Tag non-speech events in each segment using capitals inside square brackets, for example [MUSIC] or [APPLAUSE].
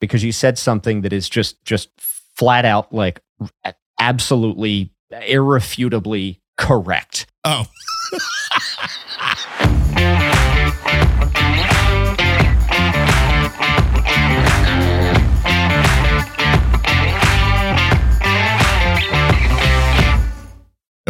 because you said something that is just just flat out like absolutely irrefutably correct. Oh. [LAUGHS]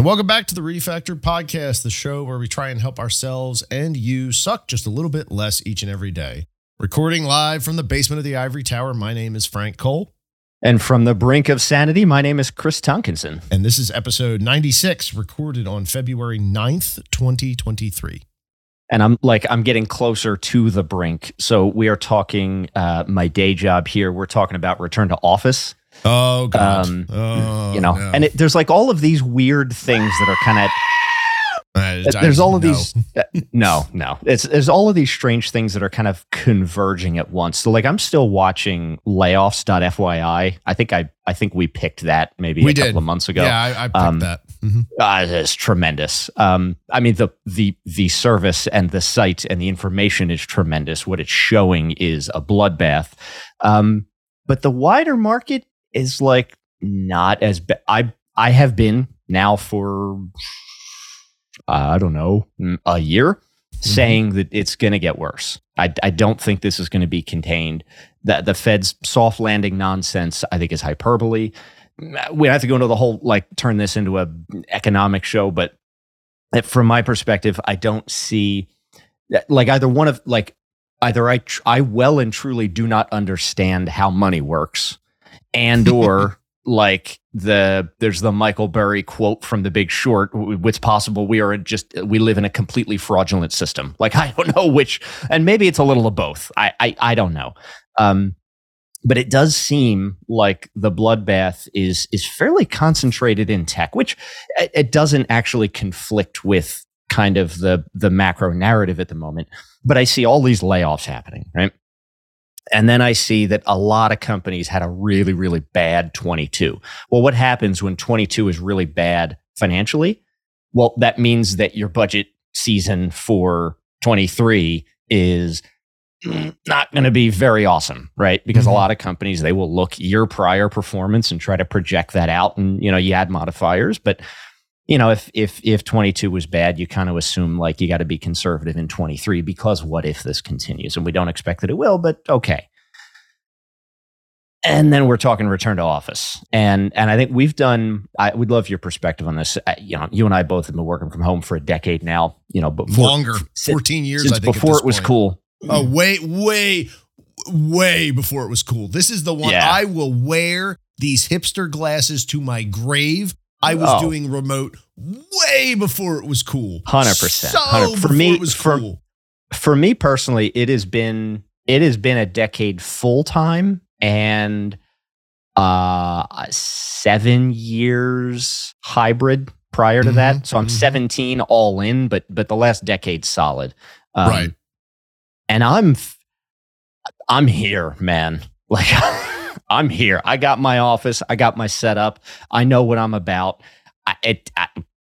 And welcome back to the Refactor Podcast, the show where we try and help ourselves and you suck just a little bit less each and every day. Recording live from the basement of the Ivory Tower, my name is Frank Cole. And from the brink of sanity, my name is Chris Tonkinson. And this is episode 96, recorded on February 9th, 2023. And I'm like, I'm getting closer to the brink. So we are talking uh, my day job here. We're talking about return to office. Oh god. Um, oh, you know, no. and it, there's like all of these weird things that are kind of. There's all of these. Uh, no, no. It's there's all of these strange things that are kind of converging at once. So like I'm still watching layoffs.fyi. I think I I think we picked that maybe we a did. couple of months ago. Yeah, I, I picked um, that. Mm-hmm. Uh, it's tremendous. Um, I mean the the the service and the site and the information is tremendous. What it's showing is a bloodbath. Um, but the wider market is like not as bad. I I have been now for I don't know a year mm-hmm. saying that it's going to get worse. I, I don't think this is going to be contained. That the Fed's soft landing nonsense, I think, is hyperbole. Uh, we have to go into the whole like turn this into a economic show, but uh, from my perspective, I don't see uh, like either one of like either I tr- I well and truly do not understand how money works and [LAUGHS] or like the there's the Michael Burry quote from The Big Short. It's possible we are just we live in a completely fraudulent system. Like [LAUGHS] I don't know which, and maybe it's a little of both. I I, I don't know. Um, but it does seem like the bloodbath is is fairly concentrated in tech, which it, it doesn't actually conflict with kind of the the macro narrative at the moment. But I see all these layoffs happening, right? And then I see that a lot of companies had a really, really bad 22. Well, what happens when 22 is really bad financially? Well, that means that your budget season for 23 is not going to be very awesome, right? Because mm-hmm. a lot of companies they will look year prior performance and try to project that out and you know, you add modifiers, but you know, if if if 22 was bad, you kind of assume like you got to be conservative in 23 because what if this continues? And we don't expect that it will, but okay. And then we're talking return to office, and and I think we've done. I would love your perspective on this. Uh, you know, you and I both have been working from home for a decade now. You know, before, longer, fourteen years. Since before it was point. cool. Oh, way, way, way before it was cool. This is the one yeah. I will wear these hipster glasses to my grave I was oh. doing remote way before it was cool. Hundred percent. So For me, it was for, cool. For me personally, it has been it has been a decade full time and uh seven years hybrid prior to mm-hmm. that. So I'm mm-hmm. 17 all in, but but the last decade solid. Um, right. And I'm I'm here, man. Like [LAUGHS] I'm here. I got my office. I got my setup. I know what I'm about. I, it, I,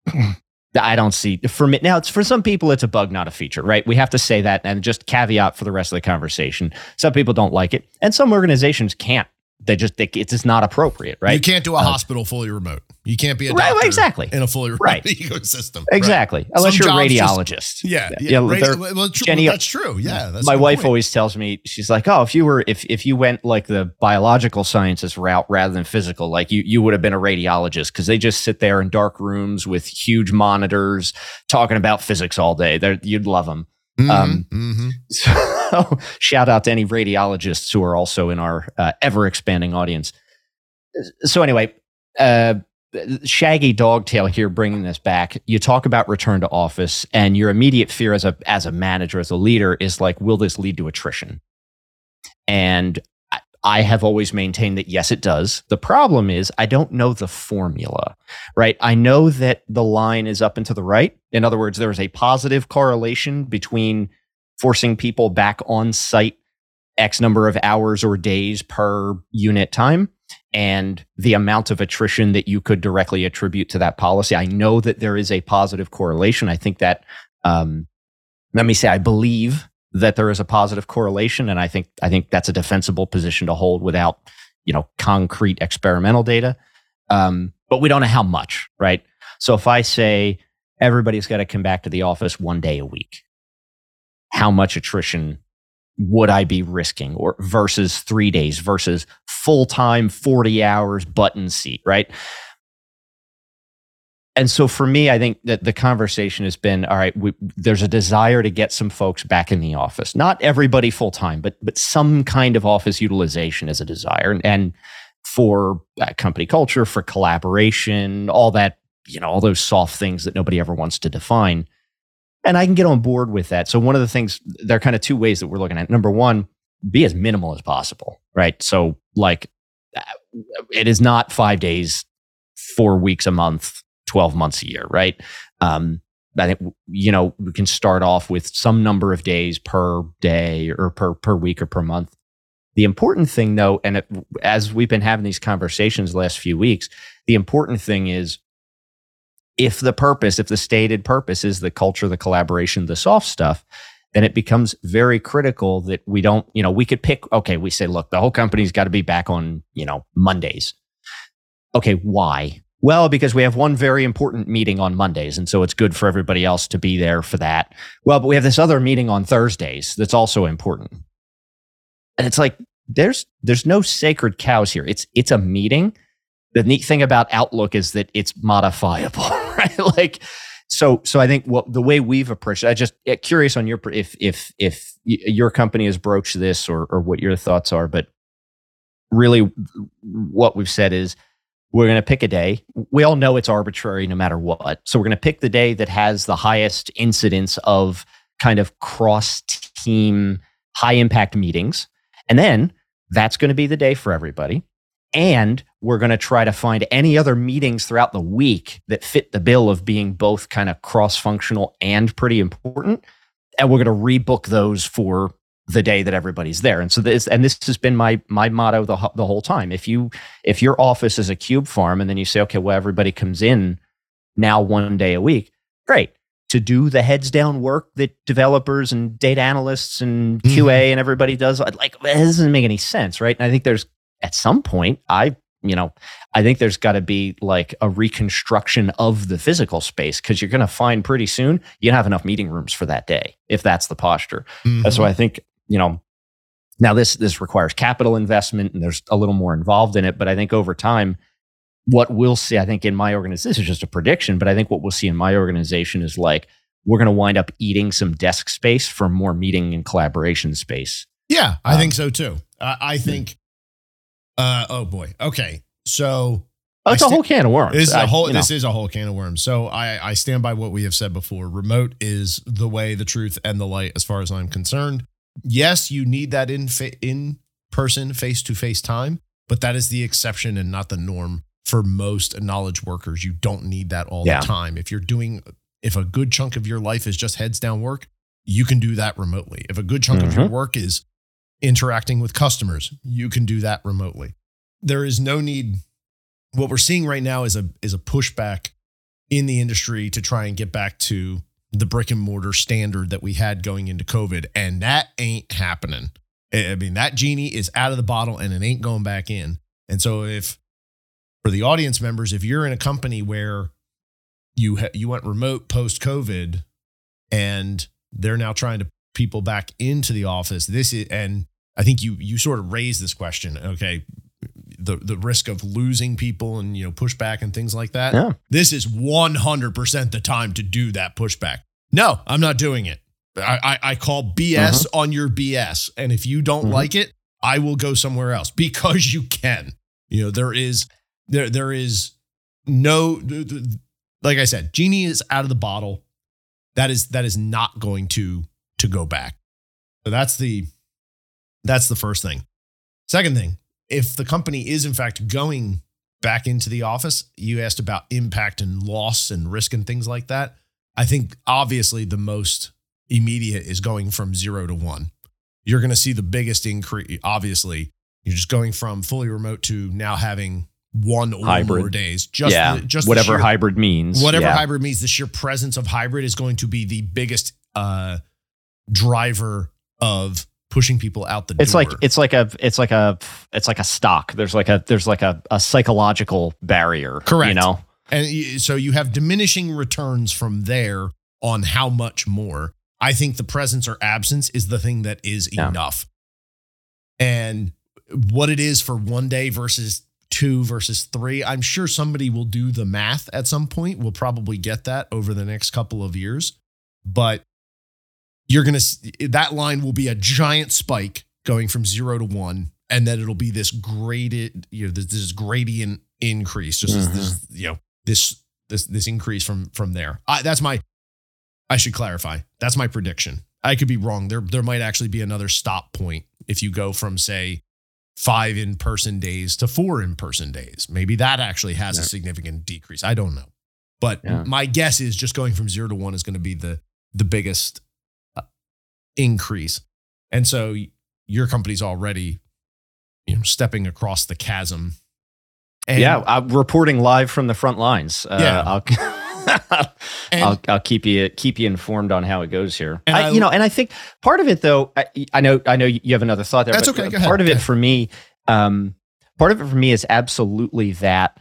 [CLEARS THROAT] I don't see for me now. It's for some people, it's a bug, not a feature, right? We have to say that and just caveat for the rest of the conversation. Some people don't like it, and some organizations can't they just they, it's just not appropriate, right? You can't do a uh, hospital fully remote. You can't be a doctor right, exactly in a fully remote right. [LAUGHS] ecosystem. Exactly, right. unless Some you're a radiologist. Just, yeah, yeah. yeah radi- well, true, Jenny, that's true. Yeah, that's my wife point. always tells me she's like, "Oh, if you were if if you went like the biological sciences route rather than physical, like you you would have been a radiologist because they just sit there in dark rooms with huge monitors talking about physics all day. They're, you'd love them." Mm-hmm, um, mm-hmm. [LAUGHS] So, [LAUGHS] shout out to any radiologists who are also in our uh, ever expanding audience so anyway, uh, shaggy dogtail here bringing this back you talk about return to office and your immediate fear as a as a manager as a leader is like will this lead to attrition and I have always maintained that yes, it does. The problem is I don't know the formula, right? I know that the line is up and to the right. In other words, there is a positive correlation between forcing people back on site X number of hours or days per unit time and the amount of attrition that you could directly attribute to that policy. I know that there is a positive correlation. I think that, um, let me say, I believe that there is a positive correlation, and I think I think that's a defensible position to hold without you know concrete experimental data. Um, but we don't know how much, right? So if I say everybody's got to come back to the office one day a week, how much attrition would I be risking or versus three days versus full time 40 hours button seat, right? And so for me, I think that the conversation has been all right, we, there's a desire to get some folks back in the office. Not everybody full time, but but some kind of office utilization is a desire. And, and for company culture, for collaboration, all that, you know, all those soft things that nobody ever wants to define. And I can get on board with that. So one of the things, there are kind of two ways that we're looking at. Number one, be as minimal as possible, right? So like uh, it is not five days, four weeks a month, 12 months a year, right? Um, I think you know we can start off with some number of days per day or per per week or per month. The important thing, though, and it, as we've been having these conversations the last few weeks, the important thing is if the purpose, if the stated purpose is the culture, the collaboration, the soft stuff, then it becomes very critical that we don't, you know, we could pick, okay, we say, look, the whole company's got to be back on, you know, Mondays. Okay, why? Well, because we have one very important meeting on Mondays. And so it's good for everybody else to be there for that. Well, but we have this other meeting on Thursdays that's also important. And it's like, there's there's no sacred cows here. It's it's a meeting the neat thing about Outlook is that it's modifiable, right? [LAUGHS] like, so so I think what the way we've approached. It, I just curious on your if if if your company has broached this or or what your thoughts are, but really what we've said is we're going to pick a day. We all know it's arbitrary no matter what. So we're going to pick the day that has the highest incidence of kind of cross team high impact meetings. And then that's going to be the day for everybody. And we're going to try to find any other meetings throughout the week that fit the bill of being both kind of cross functional and pretty important. And we're going to rebook those for the day that everybody's there. And so this, and this has been my, my motto the, the whole time. If you, if your office is a cube farm and then you say, okay, well, everybody comes in now one day a week, great. To do the heads down work that developers and data analysts and QA mm-hmm. and everybody does, like, it doesn't make any sense, right? And I think there's at some point, I, you know, I think there's got to be like a reconstruction of the physical space because you're going to find pretty soon you don't have enough meeting rooms for that day if that's the posture. Mm-hmm. So I think, you know, now this this requires capital investment and there's a little more involved in it, but I think over time, what we'll see, I think in my organization, this is just a prediction, but I think what we'll see in my organization is like we're going to wind up eating some desk space for more meeting and collaboration space. Yeah, I um, think so too. I think uh, oh boy. Okay. So oh, it's st- a whole can of worms. This is a whole. this is a whole can of worms. So I I stand by what we have said before. Remote is the way, the truth, and the light, as far as I'm concerned. Yes, you need that in fa- in person, face to face time, but that is the exception and not the norm for most knowledge workers. You don't need that all yeah. the time. If you're doing, if a good chunk of your life is just heads down work, you can do that remotely. If a good chunk mm-hmm. of your mm-hmm. work is interacting with customers. You can do that remotely. There is no need. What we're seeing right now is a is a pushback in the industry to try and get back to the brick and mortar standard that we had going into COVID, and that ain't happening. I mean, that genie is out of the bottle and it ain't going back in. And so, if for the audience members, if you're in a company where you ha- you went remote post COVID, and they're now trying to people back into the office. This is, and I think you you sort of raised this question. Okay, the the risk of losing people and you know pushback and things like that. Yeah. This is one hundred percent the time to do that pushback. No, I'm not doing it. I I, I call BS uh-huh. on your BS, and if you don't uh-huh. like it, I will go somewhere else because you can. You know there is there there is no like I said, genie is out of the bottle. That is that is not going to to go back. So that's the that's the first thing. Second thing, if the company is in fact going back into the office, you asked about impact and loss and risk and things like that. I think obviously the most immediate is going from 0 to 1. You're going to see the biggest increase obviously. You're just going from fully remote to now having one or hybrid. more days. Just yeah, the, just whatever sheer, hybrid means. Whatever yeah. hybrid means, the sheer presence of hybrid is going to be the biggest uh, driver of pushing people out the it's door. like it's like a it's like a it's like a stock there's like a there's like a, a psychological barrier Correct. you know and so you have diminishing returns from there on how much more. I think the presence or absence is the thing that is Yeah. enough. And what it is for one day versus two versus three, I'm sure somebody will do the math at some point. We'll probably get that over the next couple of years. But you're going to, that line will be a giant spike going from zero to one. And then it'll be this graded, you know, this, this gradient increase, just this, mm-hmm. you know, this, this, this increase from, from there. I, that's my, I should clarify. That's my prediction. I could be wrong. There, there might actually be another stop point if you go from, say, five in person days to four in person days. Maybe that actually has a significant decrease. I don't know. But Yeah. my guess is just going from zero to one is going to be the, the biggest increase. And so your company's already, you know, stepping across the chasm. And, yeah i'm reporting live from the front lines uh, Yeah. I'll, [LAUGHS] and I'll, I'll keep you keep you informed on how it goes here. And I, you know, and I think part of it, though, I, I know, I know you have another thought there. That's but okay, go ahead, Part of it for me, um, part of it for me is absolutely that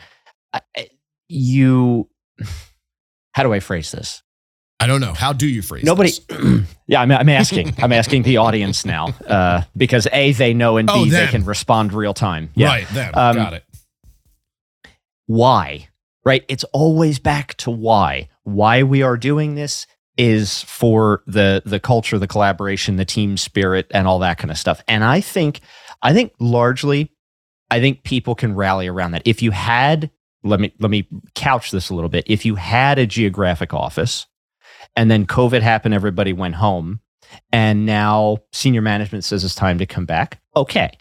you. [SIGHS] How do I phrase this? I don't know. How do you freeze? Nobody. this? [CLEARS THROAT] yeah, I'm, I'm asking. I'm asking the audience now uh, because a they know and b Oh, they can respond real time. Yeah. Right. Then. Um, Got it. why, right? It's always back to why. Why we are doing this is for the the culture, the collaboration, the team spirit, and all that kind of stuff. And I think, I think largely, I think people can rally around that. If you had, let me let me couch this a little bit. If you had a geographic office, and then COVID happened, everybody went home, and now senior management says it's time to come back. Okay,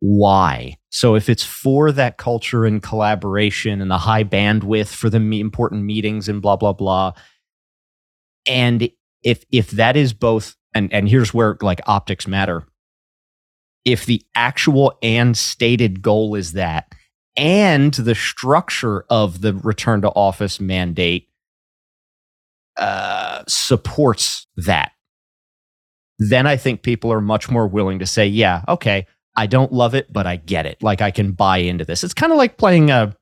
why. So if it's for that culture and collaboration and the high bandwidth for the important meetings and blah blah blah, and if if that is both, and and here's where like optics matter. If the actual and stated goal is that, and the structure of the return to office mandate uh, supports that, then I think people are much more willing to say, yeah, okay, I don't love it, but I get it. Like I can buy into this. It's kind of like playing a,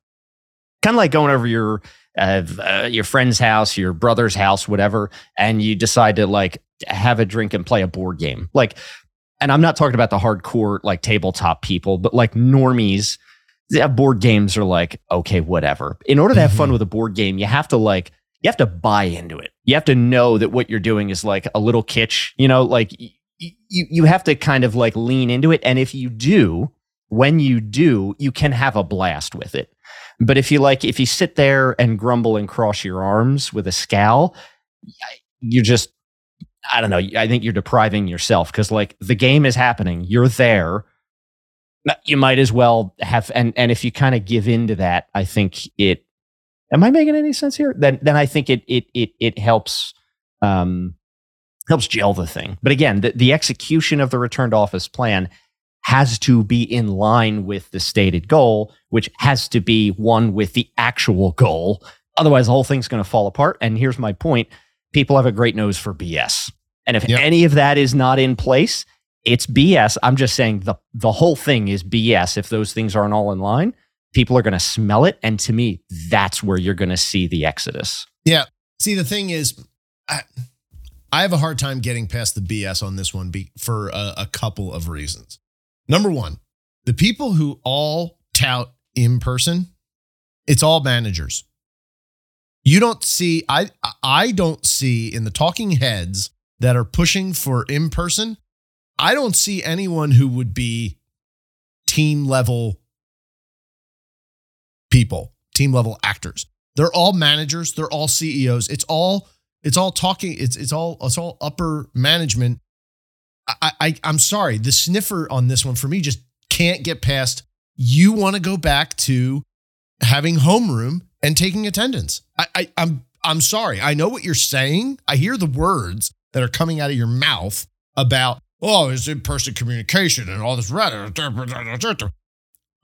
kind of like going over your uh, uh, your friend's house, your brother's house, whatever, and you decide to like have a drink and play a board game. Like, and I'm not talking about the hardcore like tabletop people, but like normies. Yeah, board games are like okay, whatever. In order to have fun Mhm. with a board game, you have to like you have to buy into it. You have to know that what you're doing is like a little kitsch. You know, like y- y- you you have to kind of like lean into it. And if you do, when you do, you can have a blast with it. But if you like, if you sit there and grumble and cross your arms with a scowl, you're just, I don't know. I think you're depriving yourself because like the game is happening. You're there. You might as well have, and and if you kind of give into that, I think it. Am I making any sense here? Then then I think it it it it helps um helps gel the thing. But again, the, the execution of the return to office plan has to be in line with the stated goal, which has to be one with the actual goal. Otherwise, the whole thing's going to fall apart. And here's my point people have a great nose for BS. And if Yep. any of that is not in place, it's BS. I'm just saying the, the whole thing is BS. If those things aren't all in line, people are going to smell it. And to me, that's where you're going to see the exodus. Yeah. See, the thing is, I, I have a hard time getting past the BS on this one be, for a, a couple of reasons. Number one, the people who all tout in person, it's all managers. You don't see, I I don't see in the talking heads that are pushing for in person, I don't see anyone who would be team level people, team level actors. They're all managers, they're all CEOs. It's all it's all talking, it's it's all it's all upper management. I, I I'm sorry, the sniffer on this one for me just can't get past you want to go back to having homeroom and taking attendance. I, I I'm I'm sorry. I know what you're saying. I hear the words that are coming out of your mouth about oh, it's in-person communication and all this.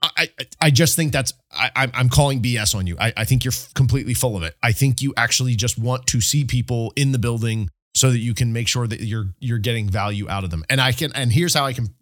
I, I, just think that's I, I'm- calling BS on you. I, I think you're completely full of it. I think you actually just want to see people in the building so that you can make sure that you're you're getting value out of them. And I can and here's how I can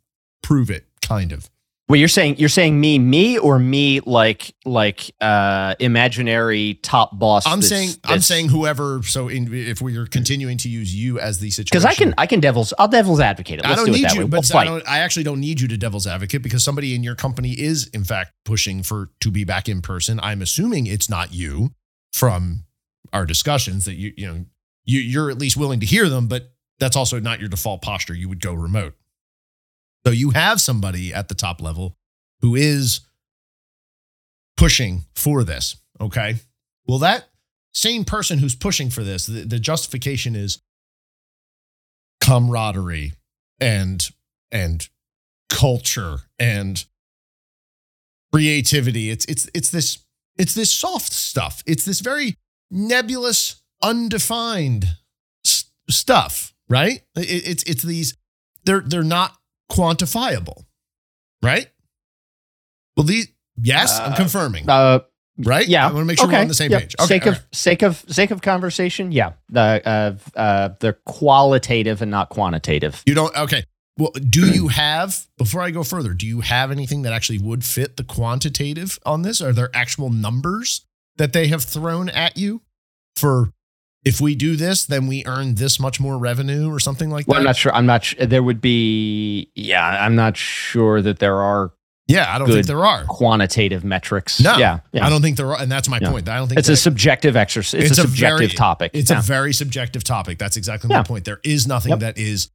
prove it kind of. Well, you're saying you're saying me, me, or me like like uh imaginary top boss. I'm saying I'm saying whoever. So in, if we are continuing to use you as the situation, because I can I can devil's I'll devil's advocate it. I Let's don't do need that you, way. but We'll I don't. I actually don't need you to devil's advocate because somebody in your company is in fact pushing for to be back in person. I'm assuming it's not you from our discussions that you you know you you're at least willing to hear them, but that's also not your default posture. You would go remote. So you have somebody at the top level who is pushing for this. Okay. Well, that same person who's pushing for this, the, the justification is camaraderie and and culture and creativity. It's it's it's this it's this soft stuff. It's this very nebulous, undefined s- stuff, right? It- it's it's these they're they're not quantifiable, right? Well, these yes, I'm Uh, confirming, Uh, right? yeah. I want to make sure okay. we're on the same Yep. page. Okay, sake of sake of sake of conversation. Yeah. The uh, uh, they're qualitative and not quantitative. You don't okay. Well, do you have before I go further, do you have anything that actually would fit the quantitative on this? Are there actual numbers that they have thrown at you for if we do this, then we earn this much more revenue or something like Well, that? I'm not sure. I'm not. Sh- there would be. Yeah, I'm not sure that there are yeah, I don't think there are. quantitative metrics. No, Yeah. Yeah. I don't think there are, and that's my Yeah. point. I don't think it's a subjective exercise. It's, It's a a subjective very- topic. It's yeah. a very subjective topic. That's exactly my point. There is nothing Yep. that is.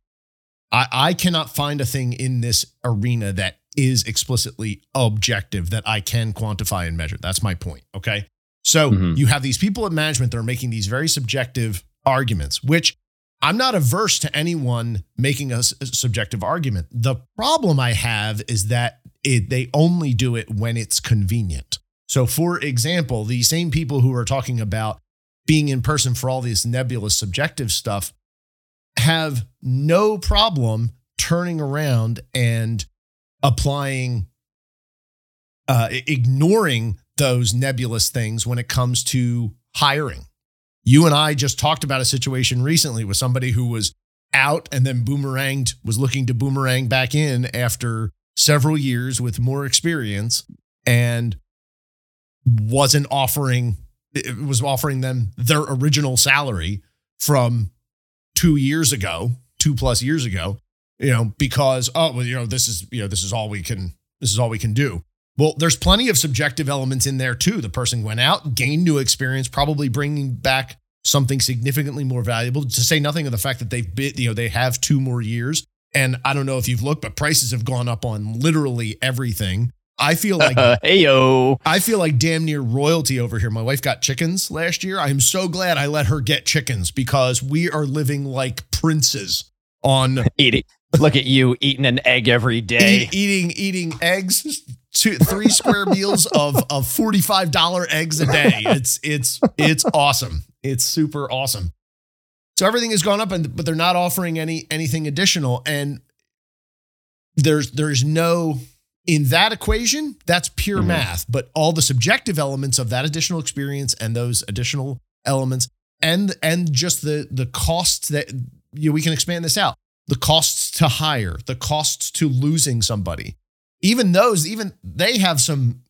I, I cannot find a thing in this arena that is explicitly objective that I can quantify and measure. That's my point. Okay. So Mhm. you have these people in management that are making these very subjective arguments, which I'm not averse to anyone making a, s- a subjective argument. The problem I have is that it, they only do it when it's convenient. So, for example, the same people who are talking about being in person for all this nebulous subjective stuff have no problem turning around and applying, uh, ignoring those nebulous things when it comes to hiring. You and I just talked about a situation recently with somebody who was out and then boomeranged, was looking to boomerang back in after several years with more experience and wasn't offering it was offering them their original salary from two years ago, two plus years ago, you know, because oh well, you know, this is you know, this is all we can this is all we can do. Well, there's plenty of subjective elements in there too. The person went out, gained new experience, probably bringing back something significantly more valuable. To say nothing of the fact that they've been, you know, they have two more years. And I don't know if you've looked, but prices have gone up on literally everything. I feel like [LAUGHS] Uh, hey yo. I feel like damn near royalty over here. My wife got chickens last year. I am so glad I let her get chickens because we are living like princes on. [LAUGHS] Look at you eating an egg every day. eat- eating eating eggs, two, three square meals of of forty five dollar eggs a day. It's it's it's awesome. It's super awesome. So everything has gone up, and but they're not offering any anything additional, and there's there's no in that equation that's pure Mhm. math. But all the subjective elements of that additional experience and those additional elements, and and just the the costs that you know, we can expand this out the costs to hire, the costs to losing somebody. Even those, even they have some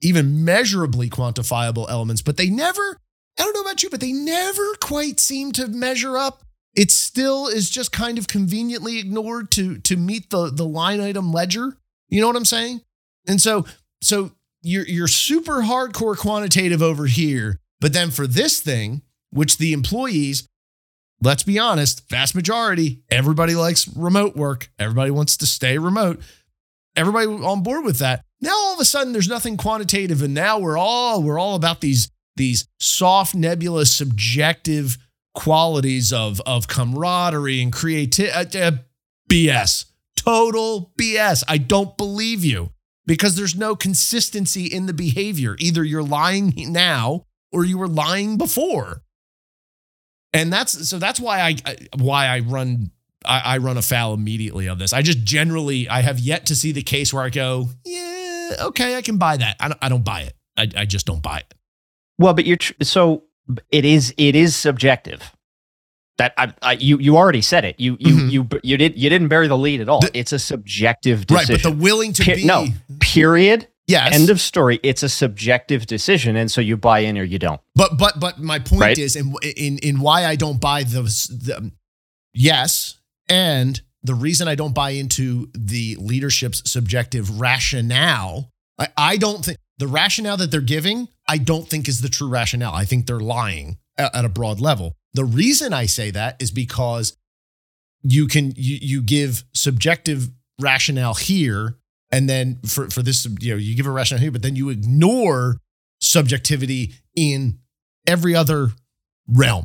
even measurably quantifiable elements, but they never, I don't know about you, but they never quite seem to measure up. It still is just kind of conveniently ignored to to meet the the line item ledger. You know what I'm saying? And so so you're you're super hardcore quantitative over here, but then for this thing, which the employees let's be honest, vast majority, everybody likes remote work. Everybody wants to stay remote. Everybody on board with that. Now all of a sudden there's nothing quantitative and now we're all we're all about these these soft nebulous subjective qualities of of camaraderie and creativity uh, uh, BS. Total BS. I don't believe you because there's no consistency in the behavior. Either you're lying now or you were lying before and that's so that's why I, why I run I, I run afoul immediately of this. I just generally I have yet to see the case where I go, yeah, okay, I can buy that. I don't, I don't buy it. I, I just don't buy it. Well, but you're tr- so it is it is subjective. That I, I, you you already said it. You you Mhm. you you did you didn't bury the lead at all. The- it's a subjective decision. Right, but the willing to Pe- be no period. Yes. End of story. It's a subjective decision, and so you buy in or you don't. But but but my point Right. is in in in why I don't buy those the um, yes and the reason I don't buy into the leadership's subjective rationale I, I don't think the rationale that they're giving I don't think is the true rationale I think they're lying at, at a broad level the reason I say that is because you can you you give subjective rationale here and then for for this you know you give a rationale here but then you ignore subjectivity in every other realm.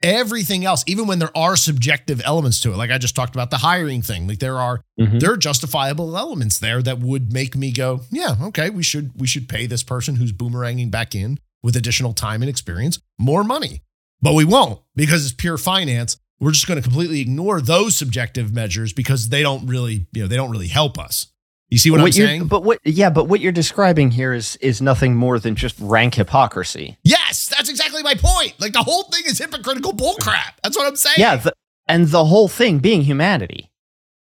Everything else, even when there are subjective elements to it, like I just talked about the hiring thing, like there are Mhm. there are justifiable elements there that would make me go, yeah, okay, we should we should pay this person who's boomeranging back in with additional time and experience more money. But we won't because it's pure finance. We're just going to completely ignore those subjective measures because they don't really, you know, they don't really help us. You see what, I'm saying? But what? Yeah, but what you're describing here is is nothing more than just rank hypocrisy. Yes, that's exactly my point. Like the whole thing is hypocritical bullcrap. That's what I'm saying. Yeah, the, and the whole thing being humanity.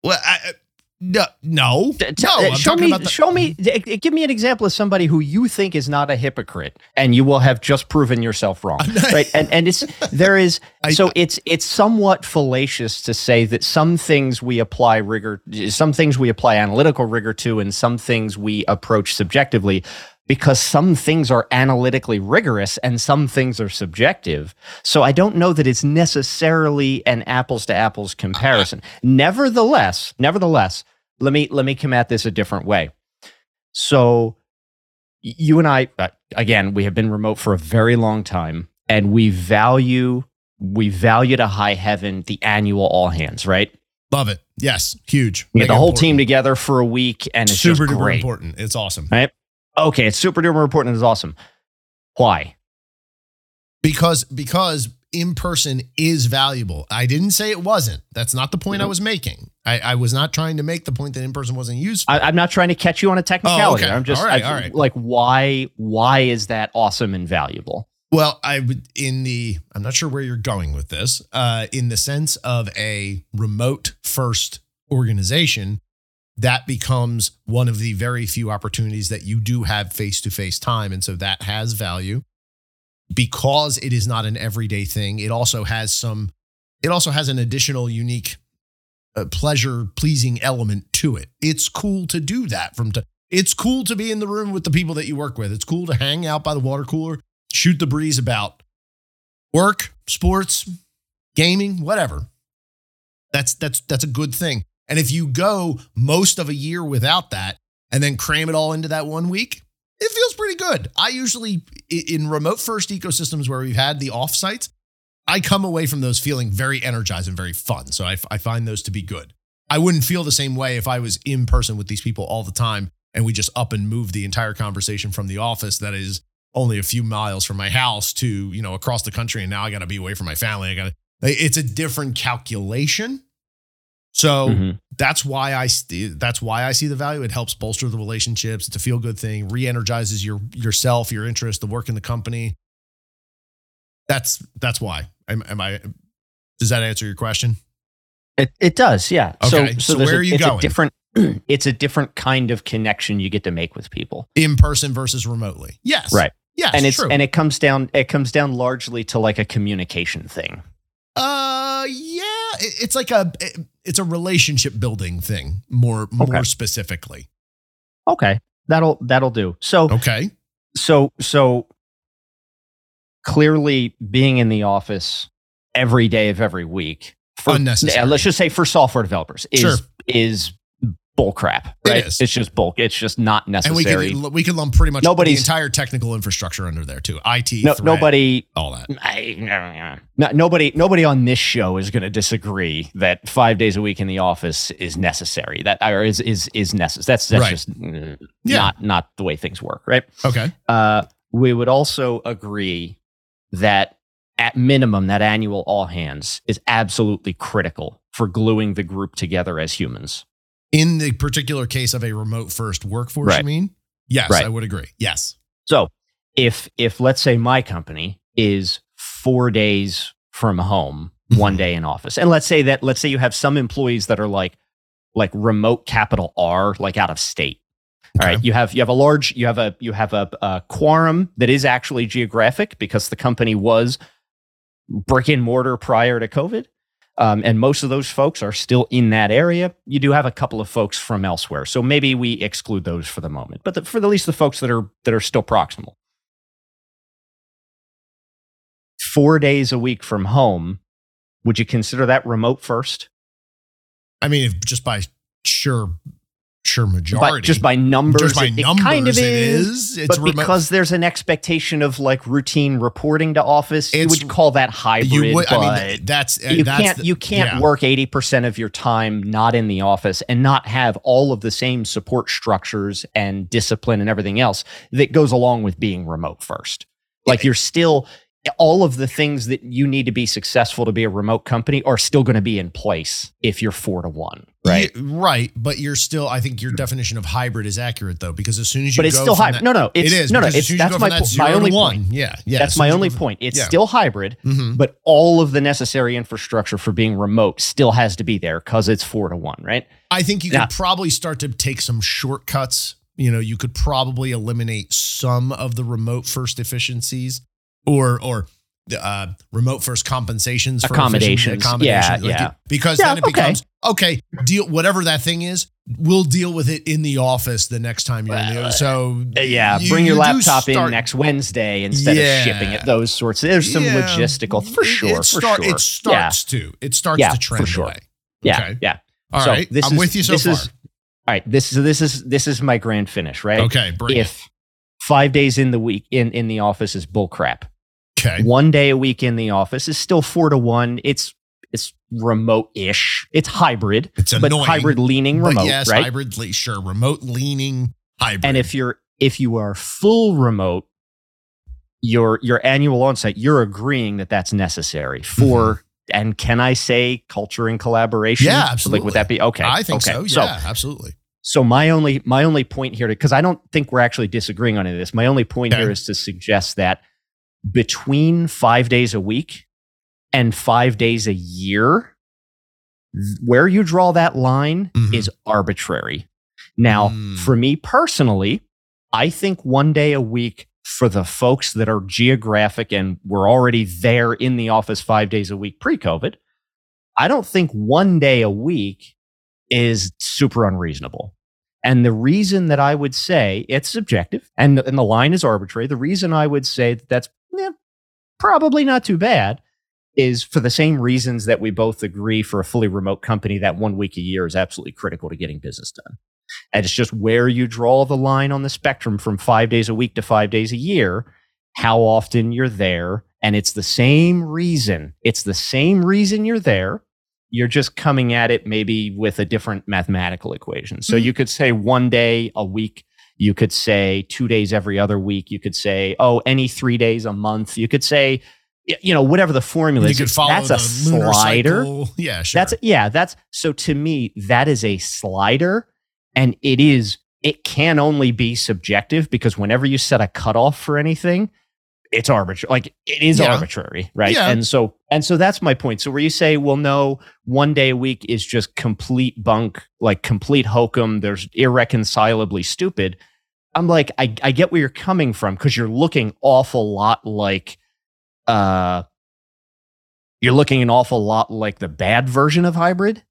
Well, I- no, no, T- t- no. uh, show me, about the, show me, d- g- give me an example of somebody who you think is not a hypocrite, and you will have just proven yourself wrong, right? And and it's there is [LAUGHS] I- so it's it's somewhat fallacious to say that some things we apply rigor, some things we apply analytical rigor to, and some things we approach subjectively. Because some things are analytically rigorous and some things are subjective. So I don't know that it's necessarily an apples to apples comparison. Nevertheless, nevertheless, let me let me come at this a different way. So you and I uh, again, we have been remote for a very long time and we value we value to high heaven the annual all hands, right? love it. Yes, huge. Get the whole important. team together for a week and it's super just duper great. important. It's awesome Right? Okay, it's super duper important and it's awesome. Why? because because in person is valuable. I didn't say it wasn't. That's not the point I Mm-hmm. was making. I, I was not trying to make the point that in person wasn't useful. I, I'm not trying to catch you on a technicality. Oh, okay. I'm just All right, I- all right. like why why is that awesome and valuable? Well, I would in the I'm not sure where you're going with this. Uh, in the sense of a remote first organization, that becomes one of the very few opportunities that you do have face to face time, and so that has value because it is not an everyday thing. It also has some. It also has an additional unique uh, pleasure pleasing element to it. It's cool to do that from to. It's cool to be in the room with the people that you work with. It's cool to hang out by the water cooler shoot the breeze about work, sports, gaming, whatever. That's that's that's a good thing. And if you go most of a year without that and then cram it all into that one week, it feels pretty good. I usually in remote first ecosystems where we've had the offsites, I come away from those feeling very energized and very fun. So I find those to be good. I wouldn't feel the same way if I was in person with these people all the time and we just up and move the entire conversation from the office that is only a few miles from my house to you know across the country and now i got to be away from my family i got to it's a different calculation so Mhm. that's why i that's why i see the value it helps bolster the relationships it's a feel good thing re-energizes your yourself your interest the work in the company that's that's why am, am i does that answer your question It it does, yeah. Okay, So so there's where a, are you it's going? A different [CLEARS THROAT] it's a different kind of connection you get to make with people. in person versus remotely yes Right. yes and it's true. and it comes down it comes down largely to like a communication thing. Uh, it's like a it's a relationship building thing more more Okay. specifically. Okay. That'll that'll do. So Okay, so so clearly being in the office every day of every week for Unnecessary. let's just say for software developers is Sure. is bull crap. Right? is. It's just bulk. It's just not and necessary. we could we could lump pretty much the Nobody's- entire technical infrastructure under there too. IT, no, threat, nobody all that. I, no, nobody nobody on this show is going to disagree that five days a week in the office is necessary. That or is is is necessary. That's that's Right. just uh, Yeah. not not the way things work, right? Okay, Uh, we would also agree that at minimum that annual all hands is absolutely critical for gluing the group together as humans. In the particular case of a remote first workforce, you mean? Yes, Right. I would agree. Yes, So if if let's say my company is four days from home one mm-hmm. day in office. And let's say that let's say you have some employees that are like like remote capital R, like out of state. All Okay. right, you have you have a large you have a you have a, a quorum that is actually geographic because the company was brick and mortar prior to COVID, um, and most of those folks are still in that area. You do have a couple of folks from elsewhere, so maybe we exclude those for the moment. But the, for at least the folks that are that are still proximal, four days a week from home, would you consider that remote first? I mean, if just by sure, sure majority, just by numbers, just by it, it numbers, kind of it is. is. It's but remote. because there's an expectation of like routine reporting to office, you It's- would call that hybrid. you would, but I mean, that's uh, you that's can't the- you can't yeah. work 80% of your time not in the office and not have all of the same support structures and discipline and everything else that goes along with being remote first. Like you're still all of the things that you need to be successful to be a remote company are still going to be in place if you're 4 to 1, right? Yeah, right. But you're still. I think your definition of hybrid is accurate though, because as soon as you But it's still hybrid. No, no, it's it is. no, no. It's you that's my that po- my only one. point. Yeah, yeah. That's my only point. It's still hybrid, hmm but all of the necessary infrastructure for being remote still has to be there because it's four to one, right? I think you Yeah. could probably start to take some shortcuts. You know, you could probably eliminate some of the remote first efficiencies, or or uh, remote first compensations, for Accommodations. efficient- Yeah. Like yeah. it- because Yeah, then it okay. becomes okay. Deal whatever that thing is. We'll deal with it in the office the next time you're in the. Well, So Uh, yeah, you- bring your you laptop in next Wednesday instead Yeah. of shipping it. Those sorts. There's some Yeah. logistical for It- sure. It, for start- sure. it starts to. It starts to for trend sure. away. Yeah, Okay. yeah. All So right, this I'm is- with you so this far. is- All right. This is this is this is my grand finish, right? okay, bring it. If five days in the week in in the office is bull crap, Okay, one day a week in the office is still four to one. It's it's remote ish. It's hybrid, it's annoying, but hybrid leaning remote, yes, right? hybrid, le- sure, remote leaning hybrid. And if you're if you are full remote, your your annual onsite, you're agreeing that that's necessary for. And can I say culture and collaboration? Mm-hmm. Yeah, Like, absolutely. would that be okay? I think okay. so. Yeah, absolutely. So my only my only point here, because I don't think we're actually disagreeing on any of this. My only point Okay. here is to suggest that between five days a week and five days a year, where you draw that line Mhm. is arbitrary. Now, Mm. for me personally, I think one day a week for the folks that are geographic and were already there in the office five days a week pre-COVID, I don't think one day a week is super unreasonable. And the reason that I would say it's subjective and, and the line is arbitrary, the reason I would say that that's probably not too bad is for the same reasons that we both agree for a fully remote company that one week a year is absolutely critical to getting business done. And it's just where you draw the line on the spectrum from five days a week to five days a year, how often you're there. And it's the same reason. It's the same reason you're there. You're just coming at it maybe with a different mathematical equation. So Mhm. you could say one day a week. You could say two days every other week. You could say, oh, any three days a month. You could say, you know, whatever the formula You is. could follow That's a slider. cycle. Yeah, sure. That's yeah, that's so to me that is a slider and it is it can only be subjective because whenever you set a cutoff for anything, it's arbitrary. Like it is Yeah. arbitrary, right? Yeah. And so and so that's my point. So where you say, well, no, one day a week is just complete bunk, like complete hokum. There's irreconcilably stupid. I'm like, I, I get where you're coming from because you're looking awful lot like uh you're looking an awful lot like the bad version of hybrid,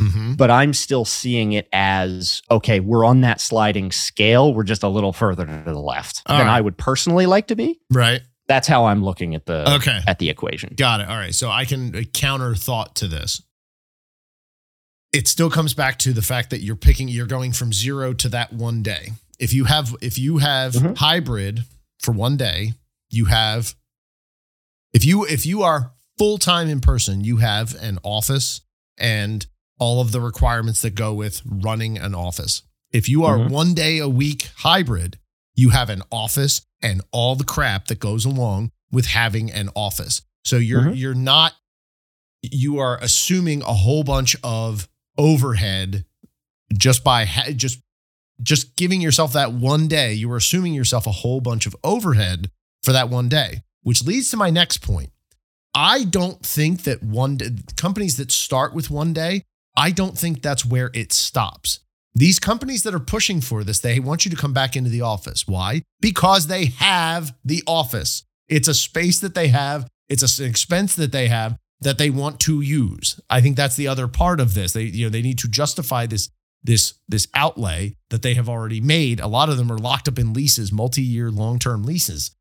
Mhm. but I'm still seeing it as okay, we're on that sliding scale. We're just a little further to the left All than right. I would personally like to be. right. That's how I'm looking at the Okay. at the equation. Got it. All right. So I can uh, counter thought to this. It still comes back to the fact that you're picking, you're going from zero to that one day. If you have, if you have Mhm. hybrid for one day, you have, if you, if you are full time in person, you have an office and all of the requirements that go with running an office. If you are Mhm. one day a week hybrid, you have an office and all the crap that goes along with having an office. So you're Mhm. you're not you are assuming a whole bunch of overhead just by ha- just just giving yourself that one day. You are assuming yourself a whole bunch of overhead for that one day, which leads to my next point. I don't think that one day, companies that start with one day, I don't think that's where it stops. These companies that are pushing for this, they want you to come back into the office. Why? Because they have the office. It's a space that they have, it's an expense that they have that they want to use. I think that's the other part of this. They you know they need to justify this this this outlay that they have already made. A lot of them are locked up in leases, multi-year long-term leases.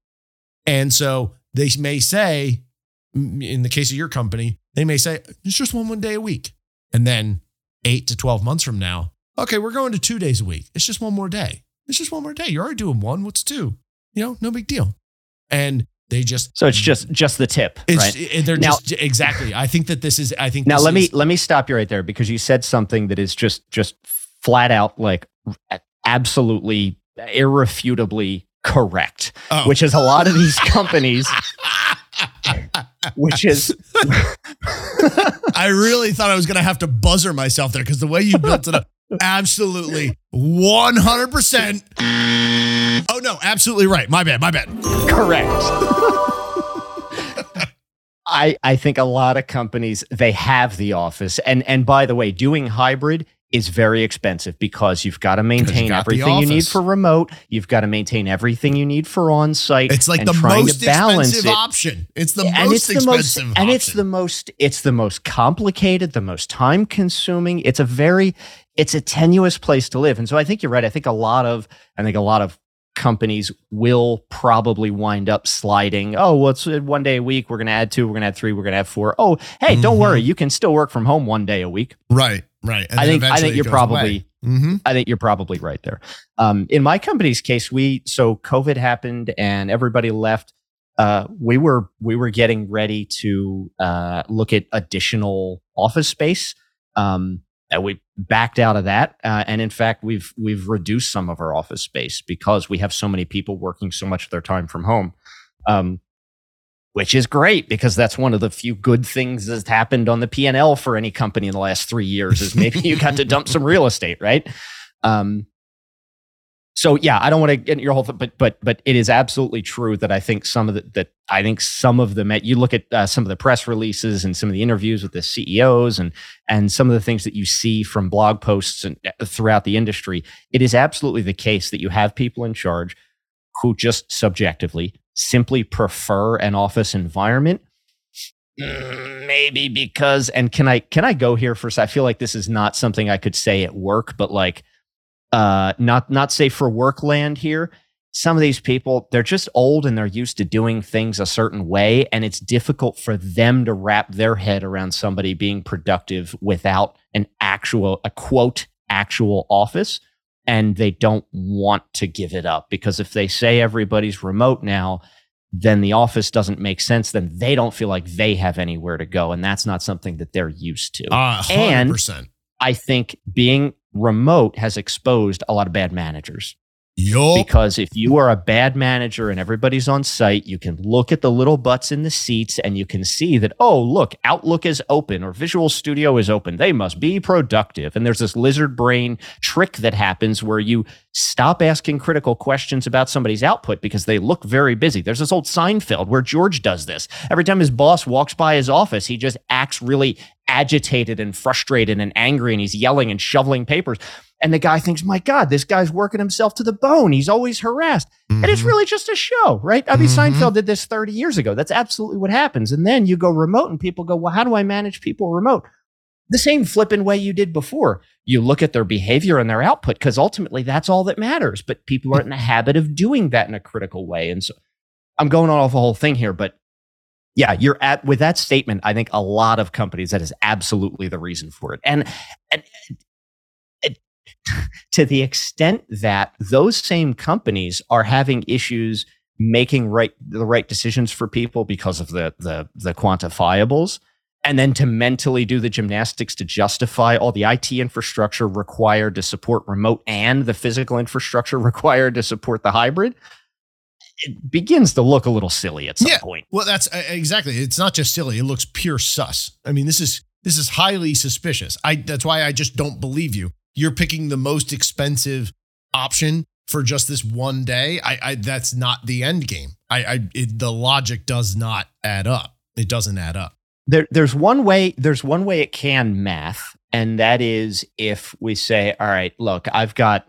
And so they may say mm, in the case of your company, they may say it's just one one day a week. And then 8 to 12 months from now, okay, we're going to 2 days a week. It's just one more day. It's just one more day. You're already doing one, what's two? You know, no big deal. And they just so it's just just the tip, it's, right? They're now, just exactly. I think that this is. I think now. let is, me let me stop you right there because you said something that is just just flat out like absolutely irrefutably correct, oh. which is a lot of these companies. which is [LAUGHS] I really thought I was going to have to buzzer myself there because the way you built it up absolutely 100% Oh no, absolutely right. My bad. My bad. Correct. I I think a lot of companies they have the office and and by the way, doing hybrid is very expensive because you've got to maintain everything you need for remote. You've got to maintain everything you need for on site. It's like the most expensive it. option. It's the and most it's the most, option. And it's the most it's the most complicated, the most time consuming. It's a very it's a tenuous place to live. And so I think you're right. I think a lot of I think a lot of companies will probably wind up sliding. Oh, well, it's one day a week. We're going to add two. We're going to add three. We're going to add four. Oh, hey, mm-hmm. don't worry. You can still work from home one day a week. Right. Right. I think. I think you're probably. Mm-hmm. I think you're probably right there. Um, in my company's case, we so COVID happened and everybody left. Uh, we were we were getting ready to uh, look at additional office space. Um, and we backed out of that. Uh, and in fact, we've we've reduced some of our office space because we have so many people working so much of their time from home. Um, which is great because that's one of the few good things that's happened on the P&L for any company in the last three years is maybe you got to dump some real estate, right? Um, so yeah, I don't want to get your whole thing, but but but it is absolutely true that I think some of the that I think some of the you look at uh, some of the press releases and some of the interviews with the CEOs and and some of the things that you see from blog posts and uh, throughout the industry, it is absolutely the case that you have people in charge who just subjectively simply prefer an office environment. Maybe because and can i can i go here first i feel like this is not something i could say at work but like uh, not not safe for work land here. Some of these people, they're just old and they're used to doing things a certain way, and it's difficult for them to wrap their head around somebody being productive without an actual, a quote, actual office. And they don't want to give it up because if they say everybody's remote now, then the office doesn't make sense. Then they don't feel like they have anywhere to go. And that's not something that they're used to. Uh, 100%. And I think being remote has exposed a lot of bad managers. Because if you are a bad manager and everybody's on site, you can look at the little butts in the seats and you can see that, oh, look, Outlook is open or Visual Studio is open. They must be productive. And there's this lizard brain trick that happens where you stop asking critical questions about somebody's output because they look very busy. There's this old Seinfeld where George does this. Every time his boss walks by his office, he just acts really agitated and frustrated and angry and he's yelling and shoveling papers. And the guy thinks, my God, this guy's working himself to the bone. He's always harassed. Mm-hmm. And it's mm-hmm. really just a show, right? I mean, mm-hmm. Seinfeld did this 30 years ago. That's absolutely what happens. And then you go remote and people go, well, how do I manage people remote? The same flipping way you did before. You look at their behavior and their output because ultimately that's all that matters. But people aren't in the habit of doing that in a critical way. And so I'm going on off the whole thing here, but yeah, you're at with that statement. I think a lot of companies that is absolutely the reason for it, and, and to the extent that those same companies are having issues making right the right decisions for people because of the the the quantifiables and then to mentally do the gymnastics to justify all the IT infrastructure required to support remote and the physical infrastructure [LAUGHS] required to support the hybrid it begins to look a little silly at some yeah, point. Well, that's uh, exactly. It's not just silly; it looks pure sus. I mean, this is this is highly suspicious. I that's why I just don't believe you. You're picking the most expensive option for just this one day. I, I that's not the end game. I, I it, the logic does not add up. it doesn't add up. There, there's one way. There's one way it can math, and that is if we say, "All right, look, I've got,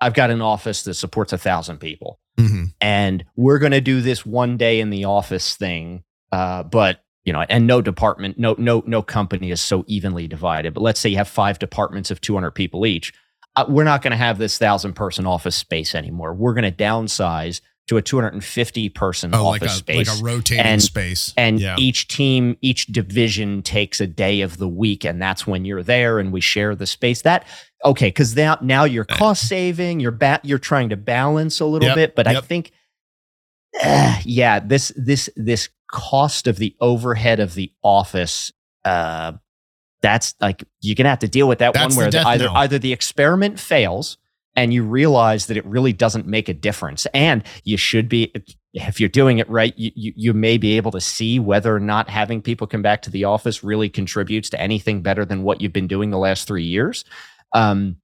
I've got an office that supports a thousand people, Mm-hmm. and we're going to do this one day in the office thing, uh, but you know, and no department, no, no, no company is so evenly divided. But let's say you have five departments of 200 people each. Uh, we're not going to have this thousand person office space anymore. We're going to downsize to a 250 person Oh, like office a space. like a rotating And- space. and yeah. each team, each division takes a day of the week, and that's when you're there, and we share the space. That okay? Because now, now you're cost saving. You're ba- you're trying to balance a little Yep, bit, but I think, eh, yeah, this this this cost of the overhead of the office. Uh, that's like you're gonna have to deal with that That's one where the- either either the experiment fails and you realize that it really doesn't make a difference, and you should be if you're doing it right, you, you you may be able to see whether or not having people come back to the office really contributes to anything better than what you've been doing the last three years. Um,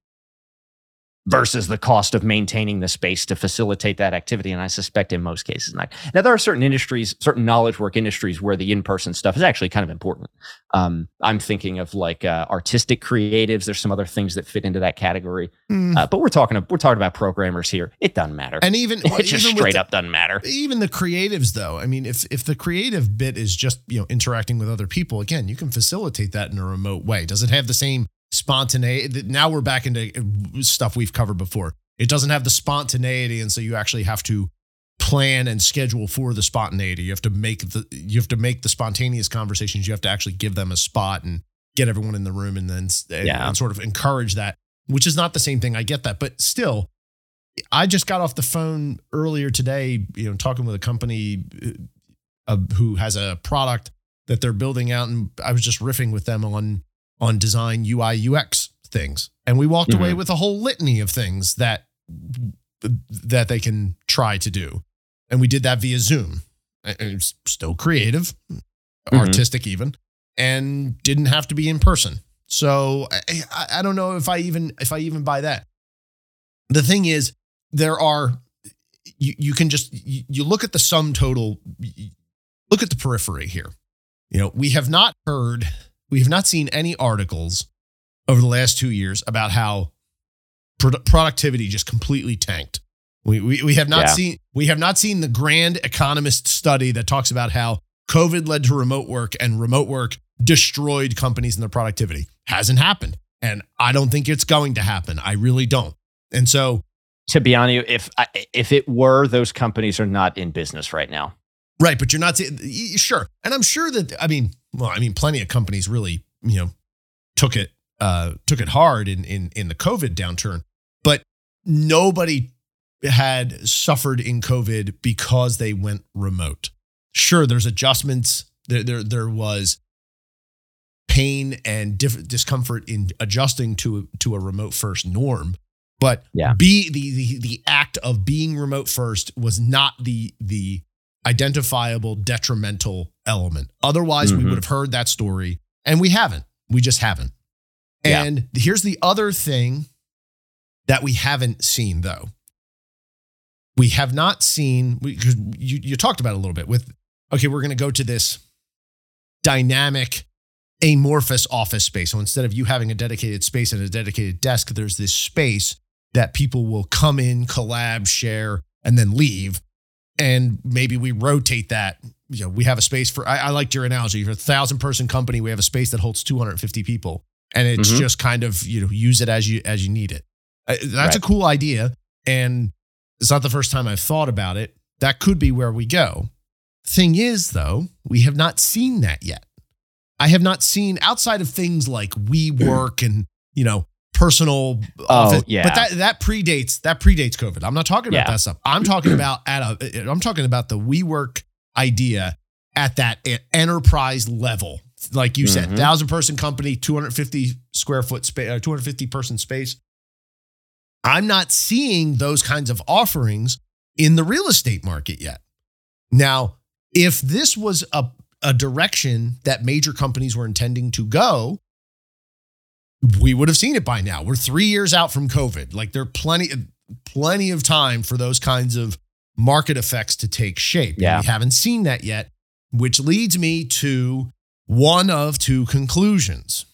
versus the cost of maintaining the space to facilitate that activity. And I suspect in most cases, not. Now, there are certain industries, certain knowledge work industries where the in person stuff is actually kind of important. Um, I'm thinking of like uh, artistic creatives. There's some other things that fit into that category. Mm. Uh, but we're talking, we're talking about programmers here. It doesn't matter. and even [LAUGHS] it just even straight the- up doesn't matter. even the creatives though i mean if if the creative bit is just you know interacting with other people again you can facilitate that in a remote way does it have the same spontaneity now we're back into uh, stuff we've covered before. It doesn't have the spontaneity and so you actually have to plan and schedule for the spontaneity. You have to make the you have to make the spontaneous conversations. You have to actually give them a spot and get everyone in the room and then and, Yeah. and sort of encourage that which is not the same thing. I get that. But still I just got off the phone earlier today, you know, talking with a company uh, who has a product that they're building out, and I was just riffing with them on on design UI UX things, and we walked away Mhm. with a whole litany of things that that they can try to do, and we did that via Zoom. And It's still creative, artistic even, and didn't have to be in person. So I, I, I don't know if I even if I even buy that. The thing is, there are you, you can just you, you look at the sum total look at the periphery here you know we have not heard we have not seen any articles over the last two years about how produ- productivity just completely tanked. We, we, we have not Yeah. seen we have not seen the grand economist study that talks about how covid led to remote work and remote work destroyed companies and their productivity. Hasn't happened. And i don't think it's going to happen. I really don't. And so To be honest, if if it were, those companies are not in business right now. Right, but you're not sure, and I'm sure that I mean, well, I mean, plenty of companies really, you know, took it uh, took it hard in in in the COVID downturn, but nobody had suffered in COVID because they went remote. Sure, there's adjustments. There there there was pain and diff- discomfort in adjusting to to a remote first norm, but Yeah. be the, the the act of being remote first was not the the identifiable detrimental element. Otherwise, we Mhm. would have heard that story, and we haven't. We just haven't. Yeah. And here's the other thing that we haven't seen, though. We have not seen. We, you you talked about it a little bit with. Okay, we're going to go to this dynamic, amorphous office space. So instead of you having a dedicated space and a dedicated desk, there's this space that people will come in, collab, share, and then leave. And maybe we rotate that. You know, we have a space for. I, I liked your analogy. For a thousand person company, we have a space that holds 250 people, and it's Mhm. just kind of you know use it as you as you need it. That's a cool idea, and it's not the first time I've thought about it. That could be where we go. Thing is, though, we have not seen that yet. I have not seen outside of things like WeWork and you know personal office. yeah. But that that predates that predates COVID. I'm not talking about Yeah. that stuff. I'm talking about at a I'm talking about the WeWork idea at that enterprise level. Like you said, Mhm. thousand person company, 250 square foot space, uh, 250 person space. I'm not seeing those kinds of offerings in the real estate market yet. Now, if this was a, a direction that major companies were intending to go, we would have seen it by now. We're three years out from COVID. Like there are plenty, plenty of time for those kinds of market effects to take shape. And Yeah. we haven't seen that yet. which leads me to one of two conclusions.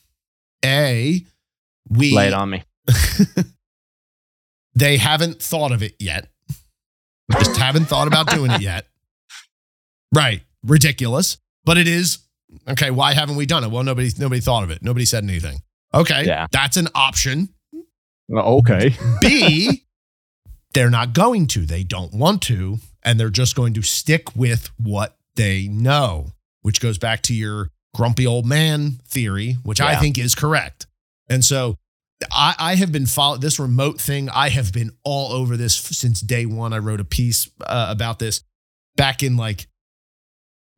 A, we Lay it on me. [LAUGHS] they haven't thought of it yet. Just haven't thought about doing it yet. Right. Ridiculous. But it is okay. Why haven't we done it? Well, nobody nobody thought of it. Nobody said anything. Okay. Yeah. That's an option. Okay. B, [LAUGHS] they're not going to. They don't want to. And they're just going to stick with what they know, which goes back to your grumpy old man theory, which I think is correct. And so I, I have been following this remote thing. I have been all over this since day one. I wrote a piece uh, about this back in like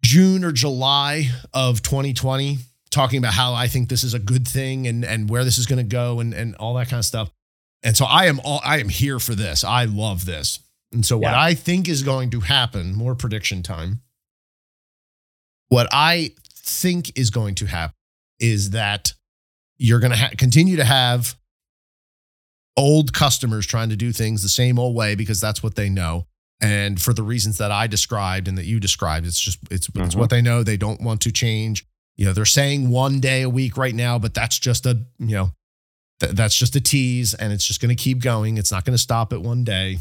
June or July of 2020, talking about how I think this is a good thing and and where this is going to go and and all that kind of stuff. And so I am all I am here for this. I love this. And so what Yeah. I think is going to happen, more prediction time. What I think is going to happen is that you're going to ha- continue to have old customers trying to do things the same old way because that's what they know and for the reasons that I described and that you described it's just it's, it's Mhm. what they know they don't want to change you know they're saying one day a week right now but that's just a you know th- that's just a tease and it's just going to keep going it's not going to stop at one day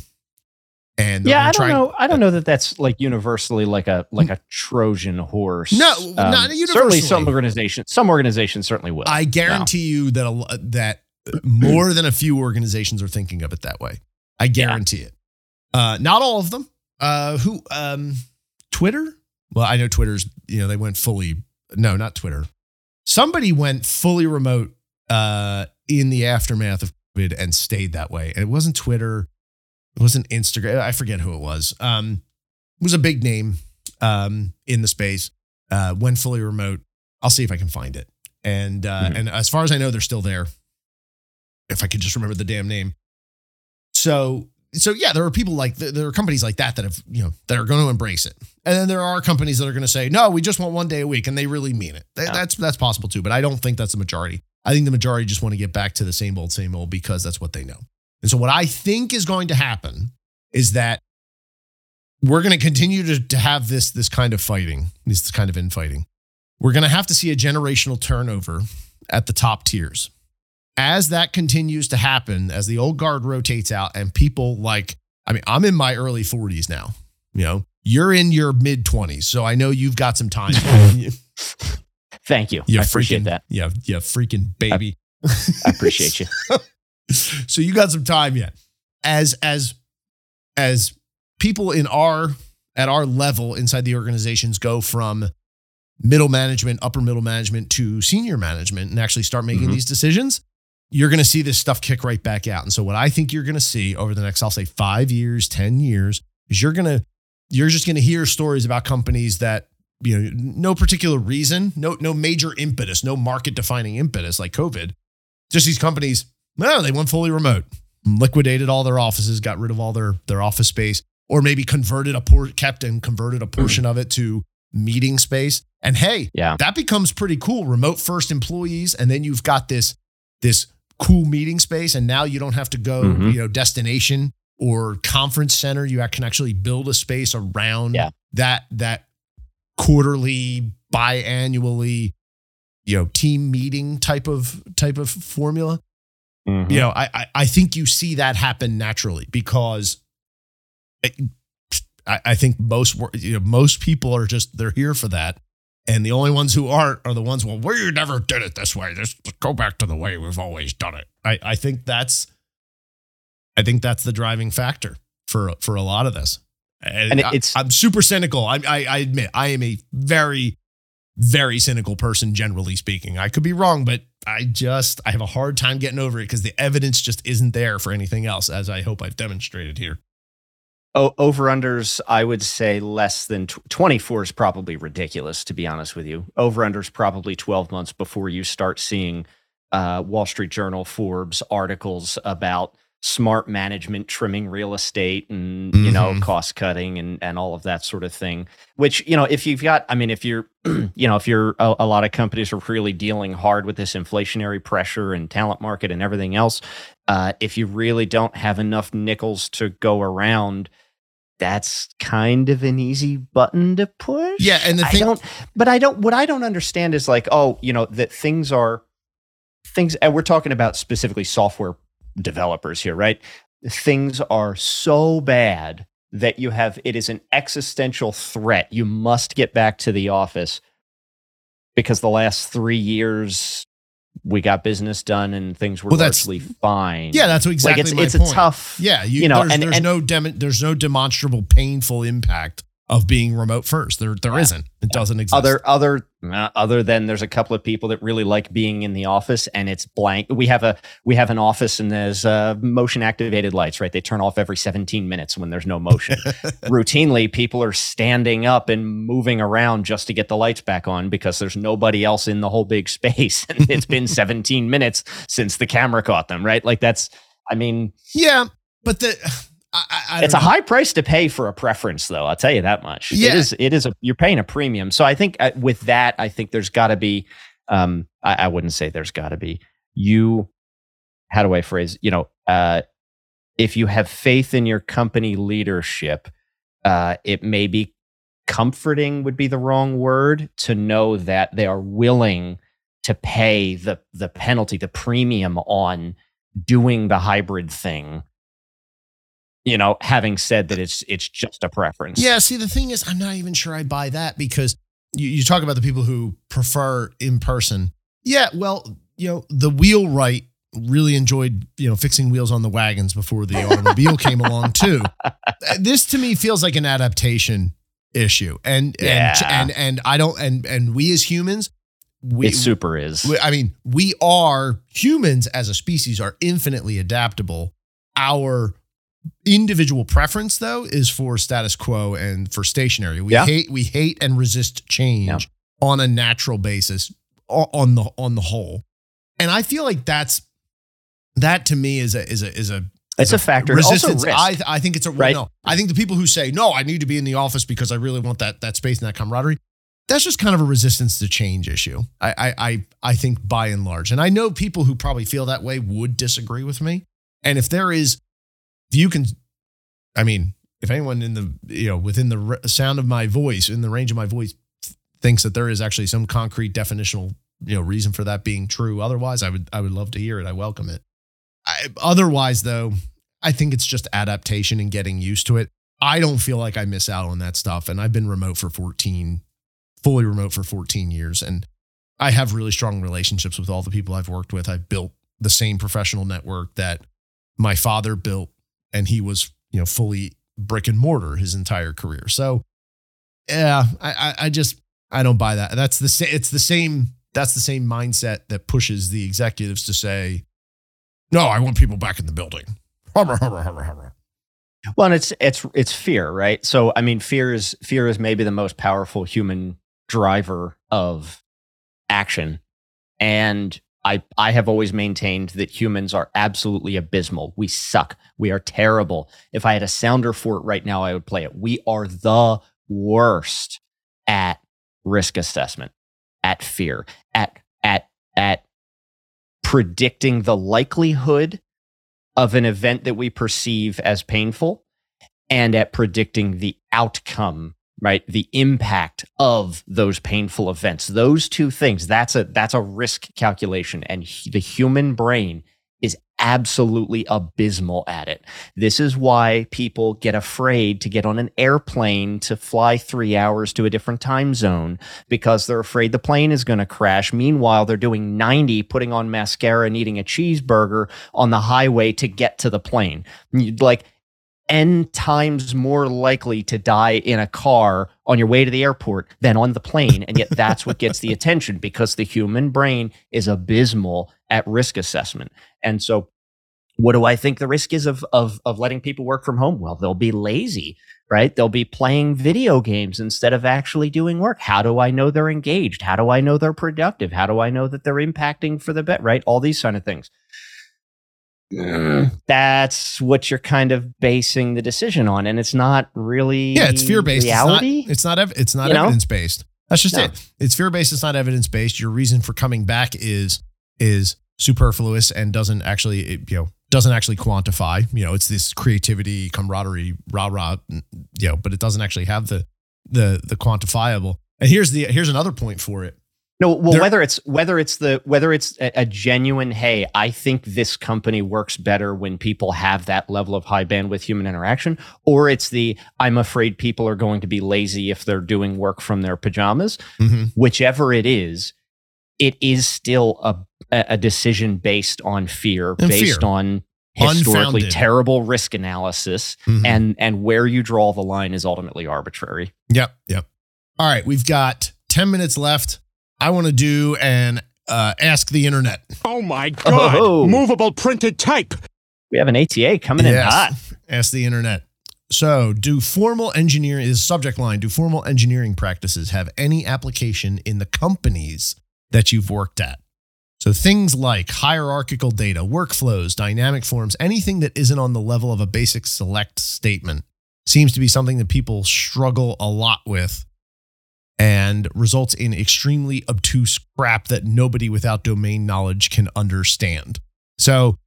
and Yeah, I don't know. I don't know that that's like universally like a like a Trojan horse. No, Um, not Certainly, some organizations, some organizations certainly will. I guarantee you that a, that more than a few organizations are thinking of it that way. I guarantee it. Uh, not all of them. Uh, who? Um, Twitter. Well, I know Twitter's. You know, they went fully. No, not Twitter. Somebody went fully remote uh, in the aftermath of COVID and stayed that way. And it wasn't Twitter. It wasn't Instagram. I forget who it was. Um, it was a big name um, in the space. Uh, went fully remote. I'll see if I can find it. And uh, Mhm. and as far as I know, they're still there. If I could just remember the damn name. So so yeah, there are people like there are companies like that that have you know that are going to embrace it, and then there are companies that are going to say no, we just want one day a week, and they really mean it. Yeah. That's that's possible too, but I don't think that's the majority. I think the majority just want to get back to the same old same old because that's what they know. And so what I think is going to happen is that we're going to continue to, to have this this kind of fighting, this kind of infighting. We're going to have to see a generational turnover at the top tiers. As that continues to happen, as the old guard rotates out and people like, I mean, I'm in my early 40s now. You know, you're in your mid 20s. So I know you've got some time. [LAUGHS] Thank you. you I appreciate freaking, that. Yeah, you freaking baby. I appreciate you. [LAUGHS] so you got some time yet. As as as people in our at our level inside the organizations go from middle management, upper middle management to senior management and actually start making Mhm. these decisions, you're going to see this stuff kick right back out. And so what I think you're going to see over the next I'll say 5 years, 10 years is you're going to you're just going to hear stories about companies that you know no particular reason, no no major impetus, no market defining impetus like COVID. Just these companies, no, they went fully remote, liquidated all their offices, got rid of all their their office space, or maybe converted a por- kept and converted a hmm. portion of it to meeting space. And hey, Yeah. that becomes pretty cool. Remote first employees, and then you've got this this cool meeting space, and now you don't have to go, Mhm. you know, destination or conference center. You can actually build a space around Yeah. that that quarterly, biannually, you know, team meeting type of type of formula. Mhm. You know, I, I I think you see that happen naturally because I, I think most you know, most people are just they're here for that. And the only ones who aren't are the ones, well, we never did it this way. Just go back to the way we've always done it. I, I think that's I think that's the driving factor for for a lot of this. And I- it's- I'm super cynical. I, I I admit I am a very very cynical person generally speaking. I could be wrong, but I just I have a hard time getting over it because the evidence just isn't there for anything else, as I hope I've demonstrated here. Over unders, I would say less than tw- 24 is probably ridiculous, to be honest with you. Over unders probably 12 months before you start seeing uh, Wall Street Journal, Forbes articles about smart management trimming real estate and you know Mhm. cost cutting and and all of that sort of thing which you know if you've got i mean if you're [CLEARS THROAT] you know if you're a, a lot of companies are really dealing hard with this inflationary pressure and talent market and everything else uh, if you really don't have enough nickels to go around that's kind of an easy button to push. Yeah, and the I thing, don't, but I don't. What I don't understand is like, oh, you know, that things are things, and we're talking about specifically software developers here, right? Things are so bad that you have it is an existential threat. You must get back to the office because the last three years we got business done and things were Well, largely fine. yeah, that's exactly like it's my it's point. a tough. Yeah, you, you know, there's, and- there's and- no dem- there's no demonstrable painful impact of being remote first. There there Yeah. not It doesn't exist. Other other uh, other than there's a couple of people that really like being in the office and it's blank. We have a we have an office and there's uh, motion activated lights. Right, they turn off every 17 minutes when there's no motion. [LAUGHS] Routinely, people are standing up and moving around just to get the lights back on because there's nobody else in the whole big [LAUGHS] space, and it's been [LAUGHS] 17 minutes since the camera caught them. Right, like that's. I mean, yeah, but the I, I, it's a high price to pay for a preference though i'll tell you that much. Yeah. it is it is a you're paying a premium. So i think uh, with that i think there's got to be um I, I wouldn't say there's got to be. You how do i phrase you know uh if you have faith in your company leadership uh it may be comforting would be the wrong word to know that they are willing to pay the the penalty the premium on doing the hybrid thing you know having said that it's it's just a preference Yeah, see, the thing is, I'm not even sure I buy that because you, you talk about the people who prefer in person. Yeah, well, you know, the wheelwright really enjoyed, you know, fixing wheels on the wagons before the automobile [LAUGHS] came along too. This to me feels like an adaptation issue. And Yeah. and and and I don't and and we as humans we it super is we- I mean, we are humans as a species are infinitely adaptable. Our individual preference, though, is for status quo and for stationary. We Yeah. hate we hate and resist change Yeah. on a natural basis on the on the whole. And I feel like that's that to me is a is a is a it's a factor resistance. risk. I I think it's a Right. no. I think the people who say no, I need to be in the office because I really want that that space and that camaraderie. That's just kind of a resistance to change issue. I I I, I think by and large, and I know people who probably feel that way would disagree with me. And if there is, you can, I mean, if anyone in the you know within the sound of my voice, in the range of my voice, thinks that there is actually some concrete definitional you know reason for that being true, otherwise, I would I would love to hear it. I welcome it. I, otherwise, though, I think it's just adaptation and getting used to it. I don't feel like I miss out on that stuff. And I've been remote for 14, fully remote for 14 years. And I have really strong relationships with all the people I've worked with. I've built the same professional network that my father built, and he was, you know, fully brick and mortar his entire career. So, yeah, I, I, just, I don't buy that. That's the same, it's the same, that's the same mindset that pushes the executives to say, no, I want people back in the building. Well and it's it's it's fear right so i mean fear is fear is maybe the most powerful human driver of action and I, I have always maintained that humans are absolutely abysmal. We suck. We are terrible. If I had a sounder for it right now, I would play it. We are the worst at risk assessment, at fear, at at at predicting the likelihood of an event that we perceive as painful and at predicting the outcome right? The impact of those painful events. Those two things that's a that's a risk calculation and hu- the human brain is absolutely abysmal at it. This is why people get afraid to get on an airplane to fly 3 hours to a different time zone because they're afraid the plane is going to crash. Meanwhile they're doing 90 putting on mascara and eating a cheeseburger on the highway to get to the plane. Like n times more likely to die in a car on your way to the airport than on the plane and yet that's what gets the attention because the human brain is abysmal at risk assessment. And so what do i think the risk is of of of letting people work from home? Well they'll be lazy right? They'll be playing video games instead of actually doing work. How do i know they're engaged? How do i know they're productive? How do i know that they're impacting for the bet right? All these kind of things that's what you're kind of basing the decision on and it's not really Yeah, it's fear based. reality It's not. It's not, ev- it's not know? evidence based. That's just No. it. It's fear based. It's not evidence based. Your reason for coming back is is superfluous and doesn't actually it, you know doesn't actually quantify. You know, it's this creativity, camaraderie, rah rah. You know, but it doesn't actually have the the the quantifiable. And here's the here's another point for it. No, well, whether it's whether it's the whether it's a, a genuine, hey, I think this company works better when people have that level of high bandwidth human interaction, or it's the I'm afraid people are going to be lazy if they're doing work from their pajamas. Mhm. Whichever it is, it is still a a decision based on fear, And based fear. on historically Unfounded. terrible risk analysis, Mhm. and and where you draw the line is ultimately arbitrary. Yep, yep. All right, we've got 10 minutes left. I want to do an uh, ask the internet. Oh my god! Oh. Movable printed type! We have an ATA coming in Yes. hot. Ask the internet. So, do formal engineering is subject line, do formal engineering practices have any application in the companies that you've worked at? So, things like hierarchical data, workflows, dynamic forms, anything that isn't on the level of a basic select statement seems to be something that people struggle a lot with and results in extremely obtuse crap that nobody without domain knowledge can understand. So,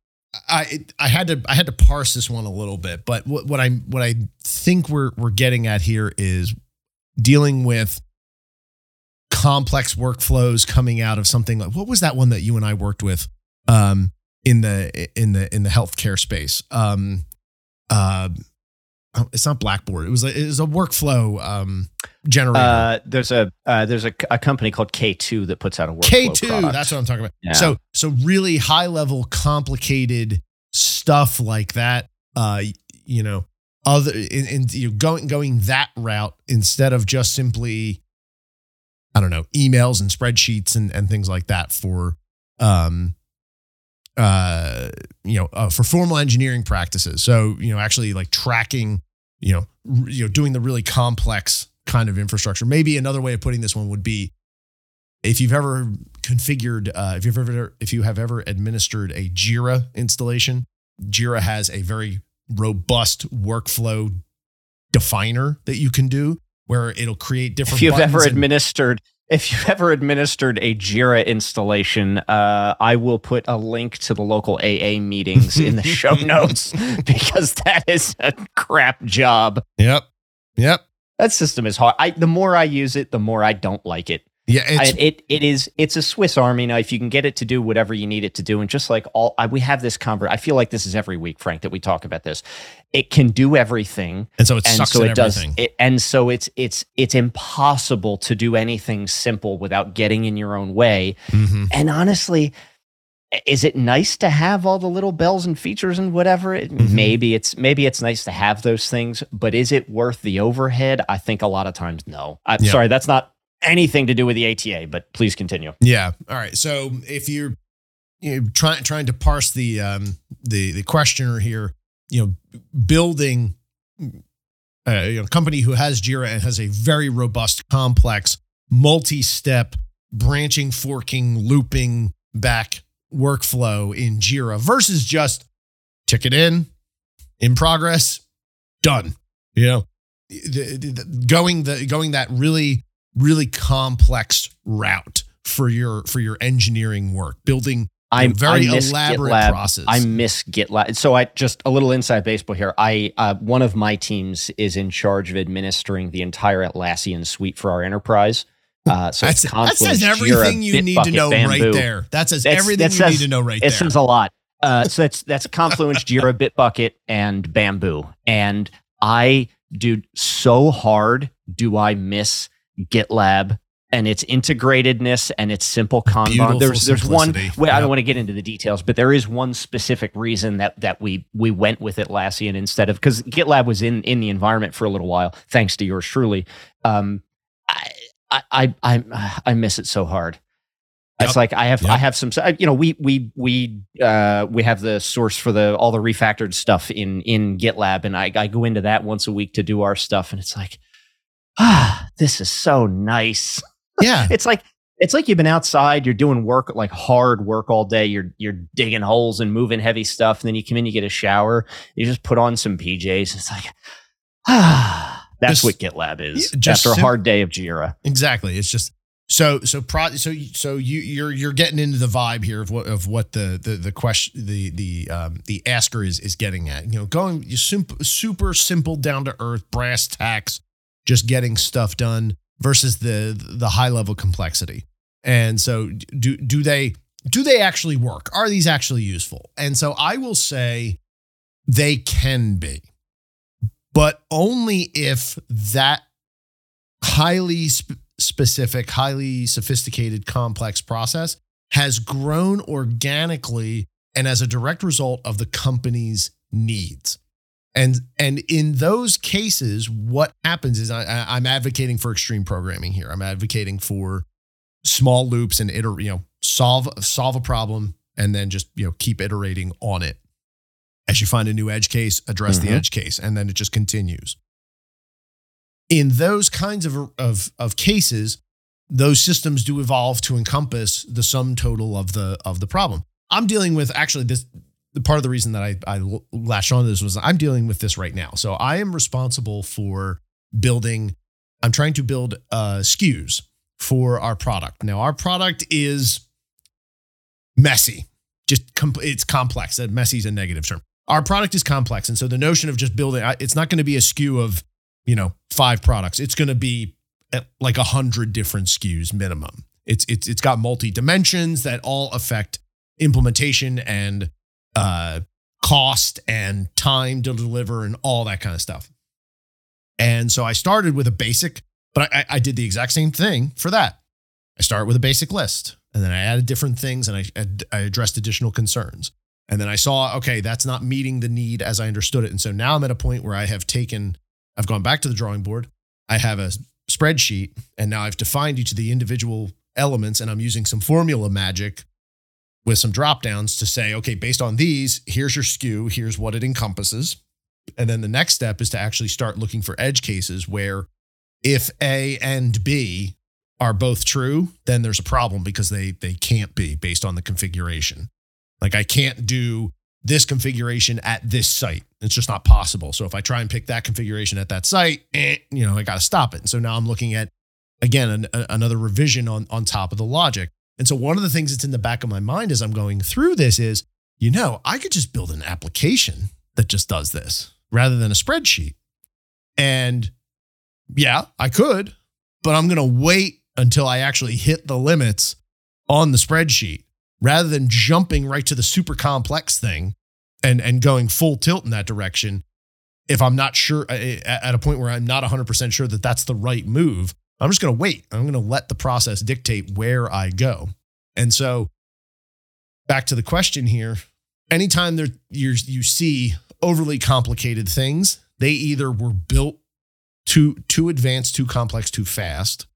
I I had to I had to parse this one a little bit, but what, what I what I think we're we're getting at here is dealing with complex workflows coming out of something like what was that one that you and I worked with um, in the in the in the healthcare space? Um, uh, it's not Blackboard. It was a, it was a workflow um, generator. Uh, there's a uh, there's a, a company called K2 that puts out a workflow K two. product. That's what I'm talking about. Yeah. So so really high level, complicated stuff like that. Uh, you know, other in, in you know, going going that route instead of just simply, I don't know, emails and spreadsheets and and things like that for um uh you know uh, for formal engineering practices. So you know actually like tracking you know r- you know doing the really complex kind of infrastructure. Maybe another way of putting this one would be if you've ever configured uh, if you've ever if you have ever administered a jira installation jira has a very robust workflow definer that you can do where it'll create different if you've ever and- administered if you've ever administered a Jira installation, uh, I will put a link to the local AA meetings in the show [LAUGHS] notes because that is a crap job. yep yep That system is hard. I, the more I use it, the more I don't like it. Yeah it's I, it it is it's a Swiss Army knife. You can get it to do whatever you need it to do, and just like all I, we have this convert. I feel like this is every week, Frank, that we talk about this. It can do everything, and so it and sucks so at it does. everything It, and so it's it's it's impossible to do anything simple without getting in your own way. Mhm. And honestly, is it nice to have all the little bells and features and whatever? It, Mhm. Maybe it's maybe it's nice to have those things, but is it worth the overhead? I think a lot of times no. I'm Yeah. sorry, that's not anything to do with the ATA, but please continue. Yeah. All right. So if you're you know, trying trying to parse the um the the questioner here, you know, building a you know, company who has Jira and has a very robust, complex, multi-step, branching, forking, looping back workflow in Jira versus just ticket in, in progress, done. You know, the, the- going the going that really really complex route for your for your engineering work, building I'm very I elaborate GitLab. process. I miss GitLab. So I just a little inside baseball here. I uh, one of my teams is in charge of administering the entire Atlassian suite for our enterprise. Uh, [LAUGHS] so That's, that says Jira, everything you need to know right there. That says That's- everything that you says- need to know right It there. says a lot. Uh, so that's that's Confluence, Jira, Bitbucket, and Bamboo. And I, dude, so hard do I miss GitLab and its integratedness and its simple Kanban. Beautiful there's there's one. simplicity. Well, I don't want to get into the details, but there is one specific reason that that we we went with Atlassian instead of because GitLab was in in the environment for a little while, thanks to yours truly. Um, I I I I, miss it so hard. It's like I have Yep. I have some you know we we we uh we have the source for the all the refactored stuff in in GitLab and I I go into that once a week to do our stuff and it's like [SIGHS] ah this is so nice. [LAUGHS] yeah. It's like it's like you've been outside, you're doing work like hard work all day, you're you're digging holes and moving heavy stuff and then you come in you get a shower, you just put on some PJs. It's like ah [SIGHS] that's Just- what GitLab is just after a hard day of Jira. Exactly. It's just So so pro, so so you you're you're getting into the vibe here of what of what the the the question the the um the asker is is getting at. You know, going super super simple down to earth brass tacks, just getting stuff done versus the the high level complexity. And so do do they do they actually work? Are these actually useful? And so I will say they can be, but only if that highly sp- specific, highly sophisticated, complex process has grown organically and as a direct result of the company's needs. And and in those cases, what happens is I, I'm advocating for extreme programming here. I'm advocating for small loops and iter, you know, solve solve a problem and then just you know keep iterating on it. As you find a new edge case, address mm-hmm. the edge case, and then it just continues. In those kinds of, of, of cases, those systems do evolve to encompass the sum total of the of the problem. I'm dealing with actually this the part of the reason that I, I latched on to this was I'm dealing with this right now. So I am responsible for building, I'm trying to build uh, SKUs for our product. Now, our product is messy, just com- it's complex. Messy is a negative term. Our product is complex. And so the notion of just building, it's not going to be a SKU of, you know, five products. It's going to be like a hundred different SKUs minimum. It's, it's, it's got multi dimensions that all affect implementation and uh, cost and time to deliver and all that kind of stuff. And so I started with a basic, but I, I did the exact same thing for that. I start with a basic list and then I added different things and I, I addressed additional concerns. And then I saw, okay, that's not meeting the need as I understood it. And so now I'm at a point where I have taken, I've gone back to the drawing board. I have a spreadsheet and now I've defined each of the individual elements and I'm using some formula magic with some drop downs to say, okay, based on these, here's your SKU, here's what it encompasses. And then the next step is to actually start looking for edge cases where if A and B are both true, then there's a problem because they they can't be based on the configuration. Like I can't do this configuration at this site. It's just not possible. So if I try and pick that configuration at that site, eh, you know, I got to stop it. And so now I'm looking at again an, another revision on on top of the logic. And so one of the things that's in the back of my mind as I'm going through this is, you know, I could just build an application that just does this rather than a spreadsheet. And yeah, I could, but I'm going to wait until I actually hit the limits on the spreadsheet rather than jumping right to the super complex thing and and going full tilt in that direction if I'm not sure uh, uh, at a point where I'm not 100% sure that that's the right move I'm just going to wait. I'm going to let the process dictate where I go. And so, back to the question here anytime there, you you see overly complicated things, they either were built too, too advanced, too complex, too fast,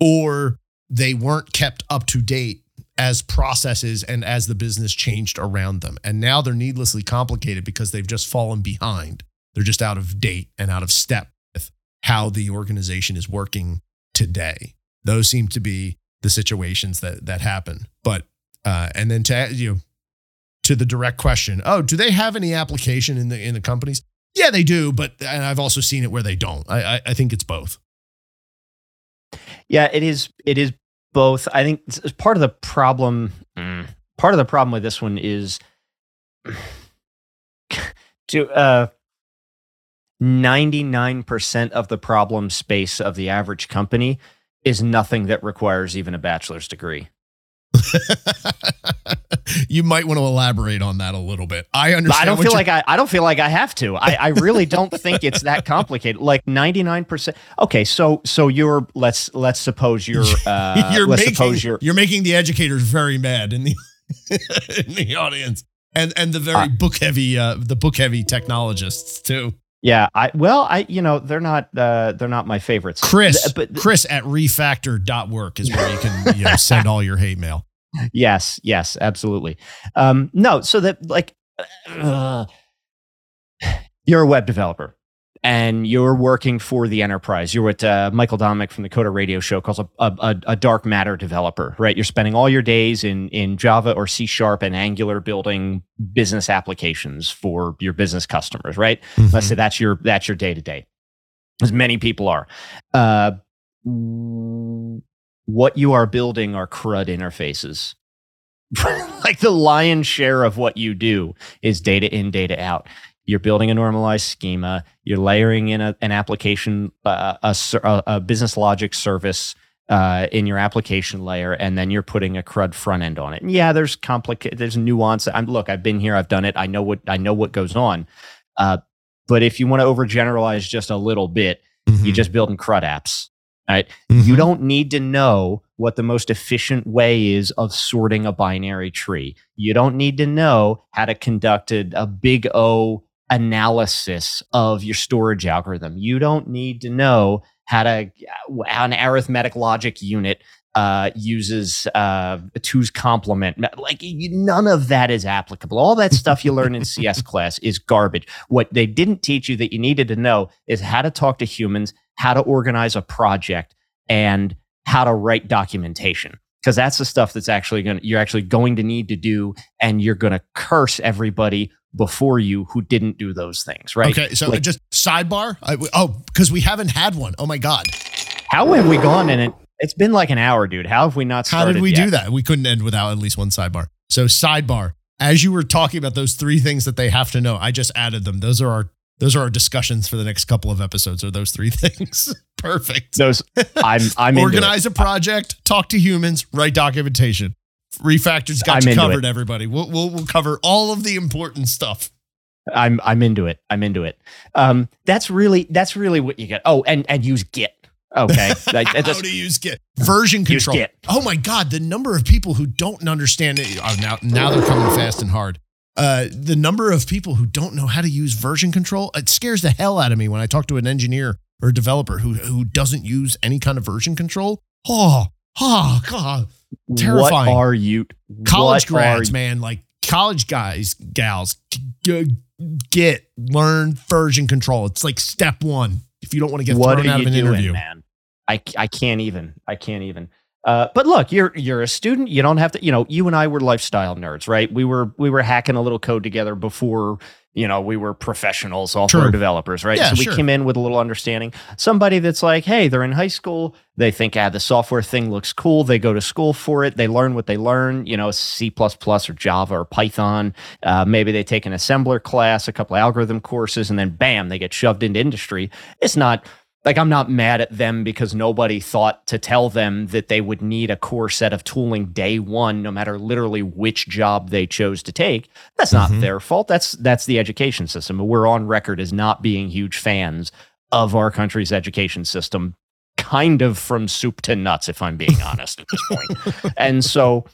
or they weren't kept up to date as processes and as the business changed around them. And now they're needlessly complicated because they've just fallen behind. They're just out of date and out of step with how the organization is working today. Those seem to be the situations that that happen. But uh, and then to you know to the direct question, oh, do they have any application in the in the companies? Yeah, they do, but and I've also seen it where they don't. I I, I think it's both. Yeah, it is. It is both. I think part of the problem. Mm, part of the problem with this one is [SIGHS] to uh 99% of the problem space of the average company is nothing that requires even a bachelor's degree. [LAUGHS] you might want to elaborate on that a little bit. I understand. I don't feel like I, I don't feel like I have to. I, I really don't think it's that complicated. Like 99%. Okay, so so you're let's let's suppose you're [LAUGHS] uh you're let's making, suppose you're you're making the educators very mad in the [LAUGHS] in the audience. And and the very uh, book heavy uh the book heavy technologists too. Yeah, I well, I you know they're not uh, they're not my favorites. Chris, but Chris at refactor.work is where you can you know, send all your hate mail. [LAUGHS] Yes, yes, absolutely. Um, no, so that like uh, [SIGHS] you're a web developer and you're working for the enterprise. You're with uh, Michael Dominick from the Coder Radio Show, calls a, a, a, dark matter developer, right? You're spending all your days in in Java or C Sharp and Angular building business applications for your business customers, right? Mm-hmm. Let's say that's your that's your day to day, as many people are. Uh, what you are building are CRUD interfaces. [LAUGHS] like the lion's share of what you do is data in, data out. You're building a normalized schema. You're layering in a, an application, uh, a, a, a, business logic service uh, in your application layer, and then you're putting a CRUD front end on it. And yeah, there's complicated, there's nuance. I'm look, I've been here, I've done it. I know what I know what goes on. Uh, but if you want to overgeneralize just a little bit, mm-hmm. you're just building CRUD apps. Right? Mm-hmm. You don't need to know what the most efficient way is of sorting a binary tree. You don't need to know how to conduct a, a big O analysis of your storage algorithm. You don't need to know how to how an arithmetic logic unit uh, uses uh, two's complement. Like none of that is applicable. All that stuff you learn in [LAUGHS] CS class is garbage. What they didn't teach you that you needed to know is how to talk to humans, how to organize a project, and how to write documentation. Because that's the stuff that's actually going to you're actually going to need to do, and you're going to curse everybody before you who didn't do those things, right? Okay, so like, just sidebar. I, oh, because we haven't had one. Oh my god, how have we gone in it? It's been like an hour, dude. How have we not? How did we yet? do that? We couldn't end without at least one sidebar. So sidebar. As you were talking about those three things that they have to know, I just added them. Those are our those are our discussions for the next couple of episodes. Are those three [LAUGHS] things? Perfect. Those I'm I'm organize a project, talk to humans, write documentation. Refactor's got I'm you covered. It. Everybody, we'll, we'll we'll cover all of the important stuff. I'm I'm into it. I'm into it. Um, that's really that's really what you get. Oh, and and use Git. Okay, [LAUGHS] how to use Git version control. Git. Oh my God, the number of people who don't understand it. Oh, now now they're coming fast and hard. Uh, the number of people who don't know how to use version control it scares the hell out of me when I talk to an engineer or a developer who who doesn't use any kind of version control. Oh, oh God, terrifying. What are you? College grads, man, like college guys, gals, get learn version control. It's like step one if you don't want to get what thrown out of an doing, interview. Man, I I can't even. I can't even. Uh, but look, you're you're a student. You don't have to. You know, you and I were lifestyle nerds, right? We were we were hacking a little code together before you know we were professional software True. developers, right? Yeah, so we sure. came in with a little understanding. Somebody that's like, hey, they're in high school. They think, ah, the software thing looks cool. They go to school for it. They learn what they learn. You know, C or Java or Python. Uh, maybe they take an assembler class, a couple algorithm courses, and then bam, they get shoved into industry. It's not like I'm not mad at them because nobody thought to tell them that they would need a core set of tooling day one, no matter literally which job they chose to take. That's not mm-hmm. their fault. That's that's the education system. We're on record as not being huge fans of our country's education system kind of from soup to nuts, if I'm being honest at this point. [LAUGHS] and so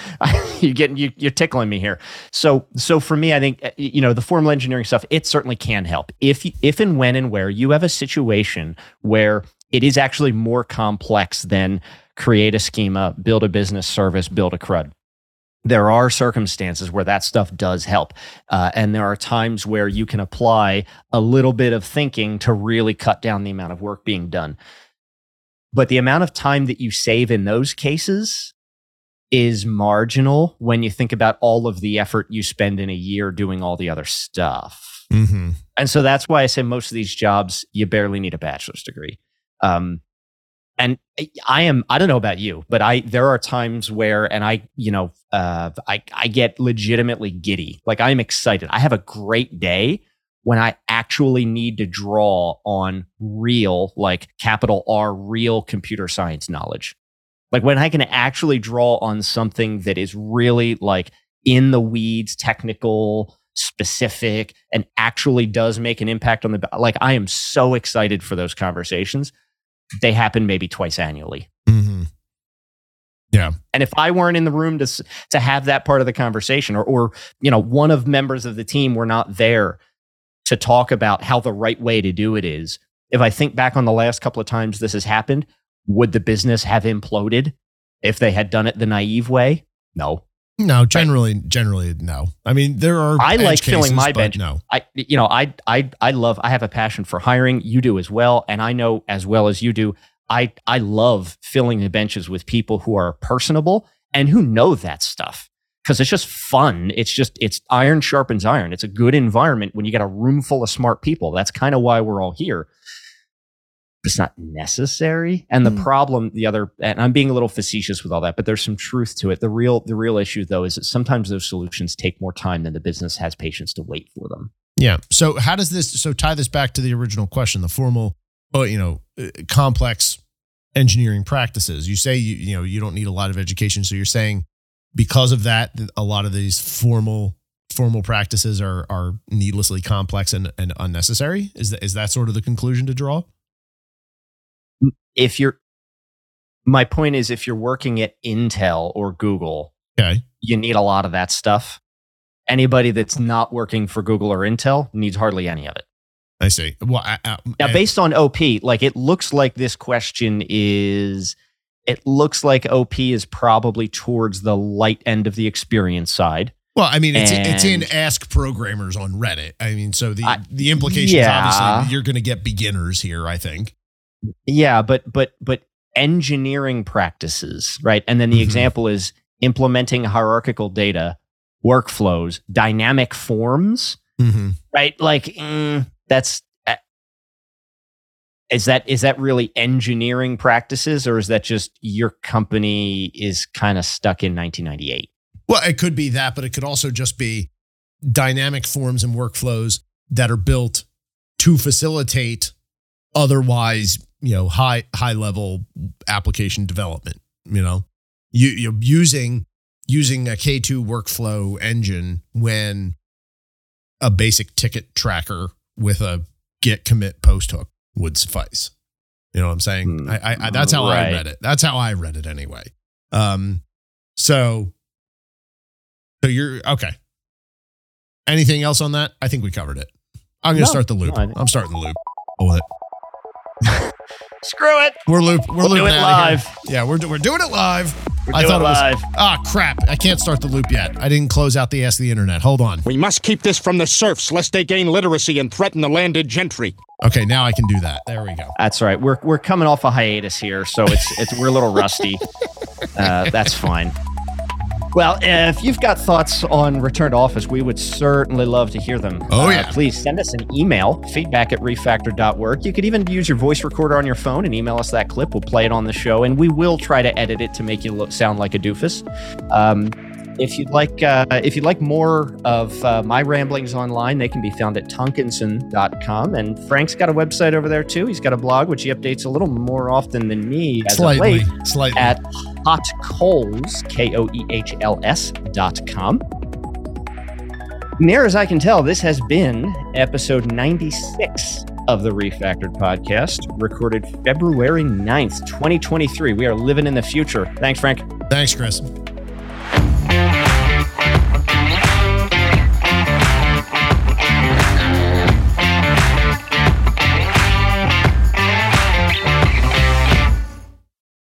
[LAUGHS] you get you, you're tickling me here. So so for me, I think uh, you know the formal engineering stuff. It certainly can help if if and when and where you have a situation where it is actually more complex than create a schema, build a business service, build a CRUD there are circumstances where that stuff does help. Uh, and there are times where you can apply a little bit of thinking to really cut down the amount of work being done. But the amount of time that you save in those cases is marginal when you think about all of the effort you spend in a year doing all the other stuff. Mm-hmm. And so that's why I say most of these jobs, you barely need a bachelor's degree. Um, and I am, I don't know about you, but I, there are times where, and I, you know, uh, I, I get legitimately giddy. Like I'm excited. I have a great day when I actually need to draw on real, like capital R, real computer science knowledge. Like when I can actually draw on something that is really like in the weeds, technical, specific, and actually does make an impact on the, like I am so excited for those conversations. They happen maybe twice annually. Mm-hmm. Yeah. And if I weren't in the room to to have that part of the conversation or or you know one of members of the team were not there to talk about how the right way to do it is. If I think back on the last couple of times this has happened, would the business have imploded if they had done it the naive way? No. No, generally, right. generally, no. I mean, there are. I like filling my bench. No, I, you know, I, I, I love. I have a passion for hiring. You do as well, and I know as well as you do. I, I love filling the benches with people who are personable and who know that stuff because it's just fun. It's just it's iron sharpens iron. It's a good environment when you got a room full of smart people. That's kind of why we're all here. it's not necessary. And the Hmm. problem, the other, and I'm being a little facetious with all that, but there's some truth to it. The real, the real issue though is that sometimes those solutions take more time than the business has patience to wait for them. Yeah. So how does this so tie this back to the original question, the formal, oh, you know, uh, complex engineering practices? You say you you know you don't need a lot of education, so you're saying because of that, a lot of these formal formal practices are are needlessly complex and, and unnecessary. Is that is that sort of the conclusion to draw? If you're, my point is, if you're working at Intel or Google, Okay. you need a lot of that stuff. Anybody that's not working for Google or Intel needs hardly any of it. I see. Well, I, I, Now, based on OP, like it looks like this question is, it looks like OP is probably towards the light end of the experience side. well, I mean, it's it's in Ask Programmers on Reddit. I mean, so the I- the implication is yeah. obviously you're going to get beginners here. I think. Yeah, but but but engineering practices, right? And then the Mhm. example is implementing hierarchical data, workflows, dynamic forms, Mm-hmm. right? Like mm, that's is that is that really engineering practices, or is that just your company is kind of stuck in 1998? Well, it could be that, but it could also just be dynamic forms and workflows that are built to facilitate otherwise, you know, high high level application development. You know, you you're using using a K2 workflow engine when a basic ticket tracker with a git commit post hook would suffice. You know what I'm saying? Hmm, I, I, I that's how I read it. That's how I read it anyway. Um, so so you're okay. Anything else on that? I think we covered it. I'm gonna No, start the loop. no, I think- I'm starting the loop. Oh, it. Screw it. We're loop. We're We'll do looping it outta here. live. Yeah, we're we're doing it live. We're I thought it was- live. Ah, crap! I can't start the loop yet. I didn't close out the ass of the Internet. Hold on. We must keep this from the serfs lest they gain literacy and threaten the landed gentry. Okay, now I can do that. There we go. That's right. We're we're coming off a hiatus here, so it's it's we're a little rusty. [LAUGHS] Uh, that's fine. Well, if you've got thoughts on return to office, we would certainly love to hear them. Oh, Uh, yeah. please send us an email, feedback at refactor.work. You could even use your voice recorder on your phone and email us that clip. We'll play it on the show, and we will try to edit it to make you look, sound like a doofus. Um, if you'd like, uh, if you'd like more of uh, my ramblings online, they can be found at tonkinson.com. And Frank's got a website over there too. He's got a blog which he updates a little more often than me as of Slightly, late slightly. at hotcoehls, K O E H L S dot com. Near as I can tell, this has been episode 96 of the Refactored podcast, recorded February 9th, 2023. We are living in the future. Thanks, Frank. Thanks, Chris. Bye.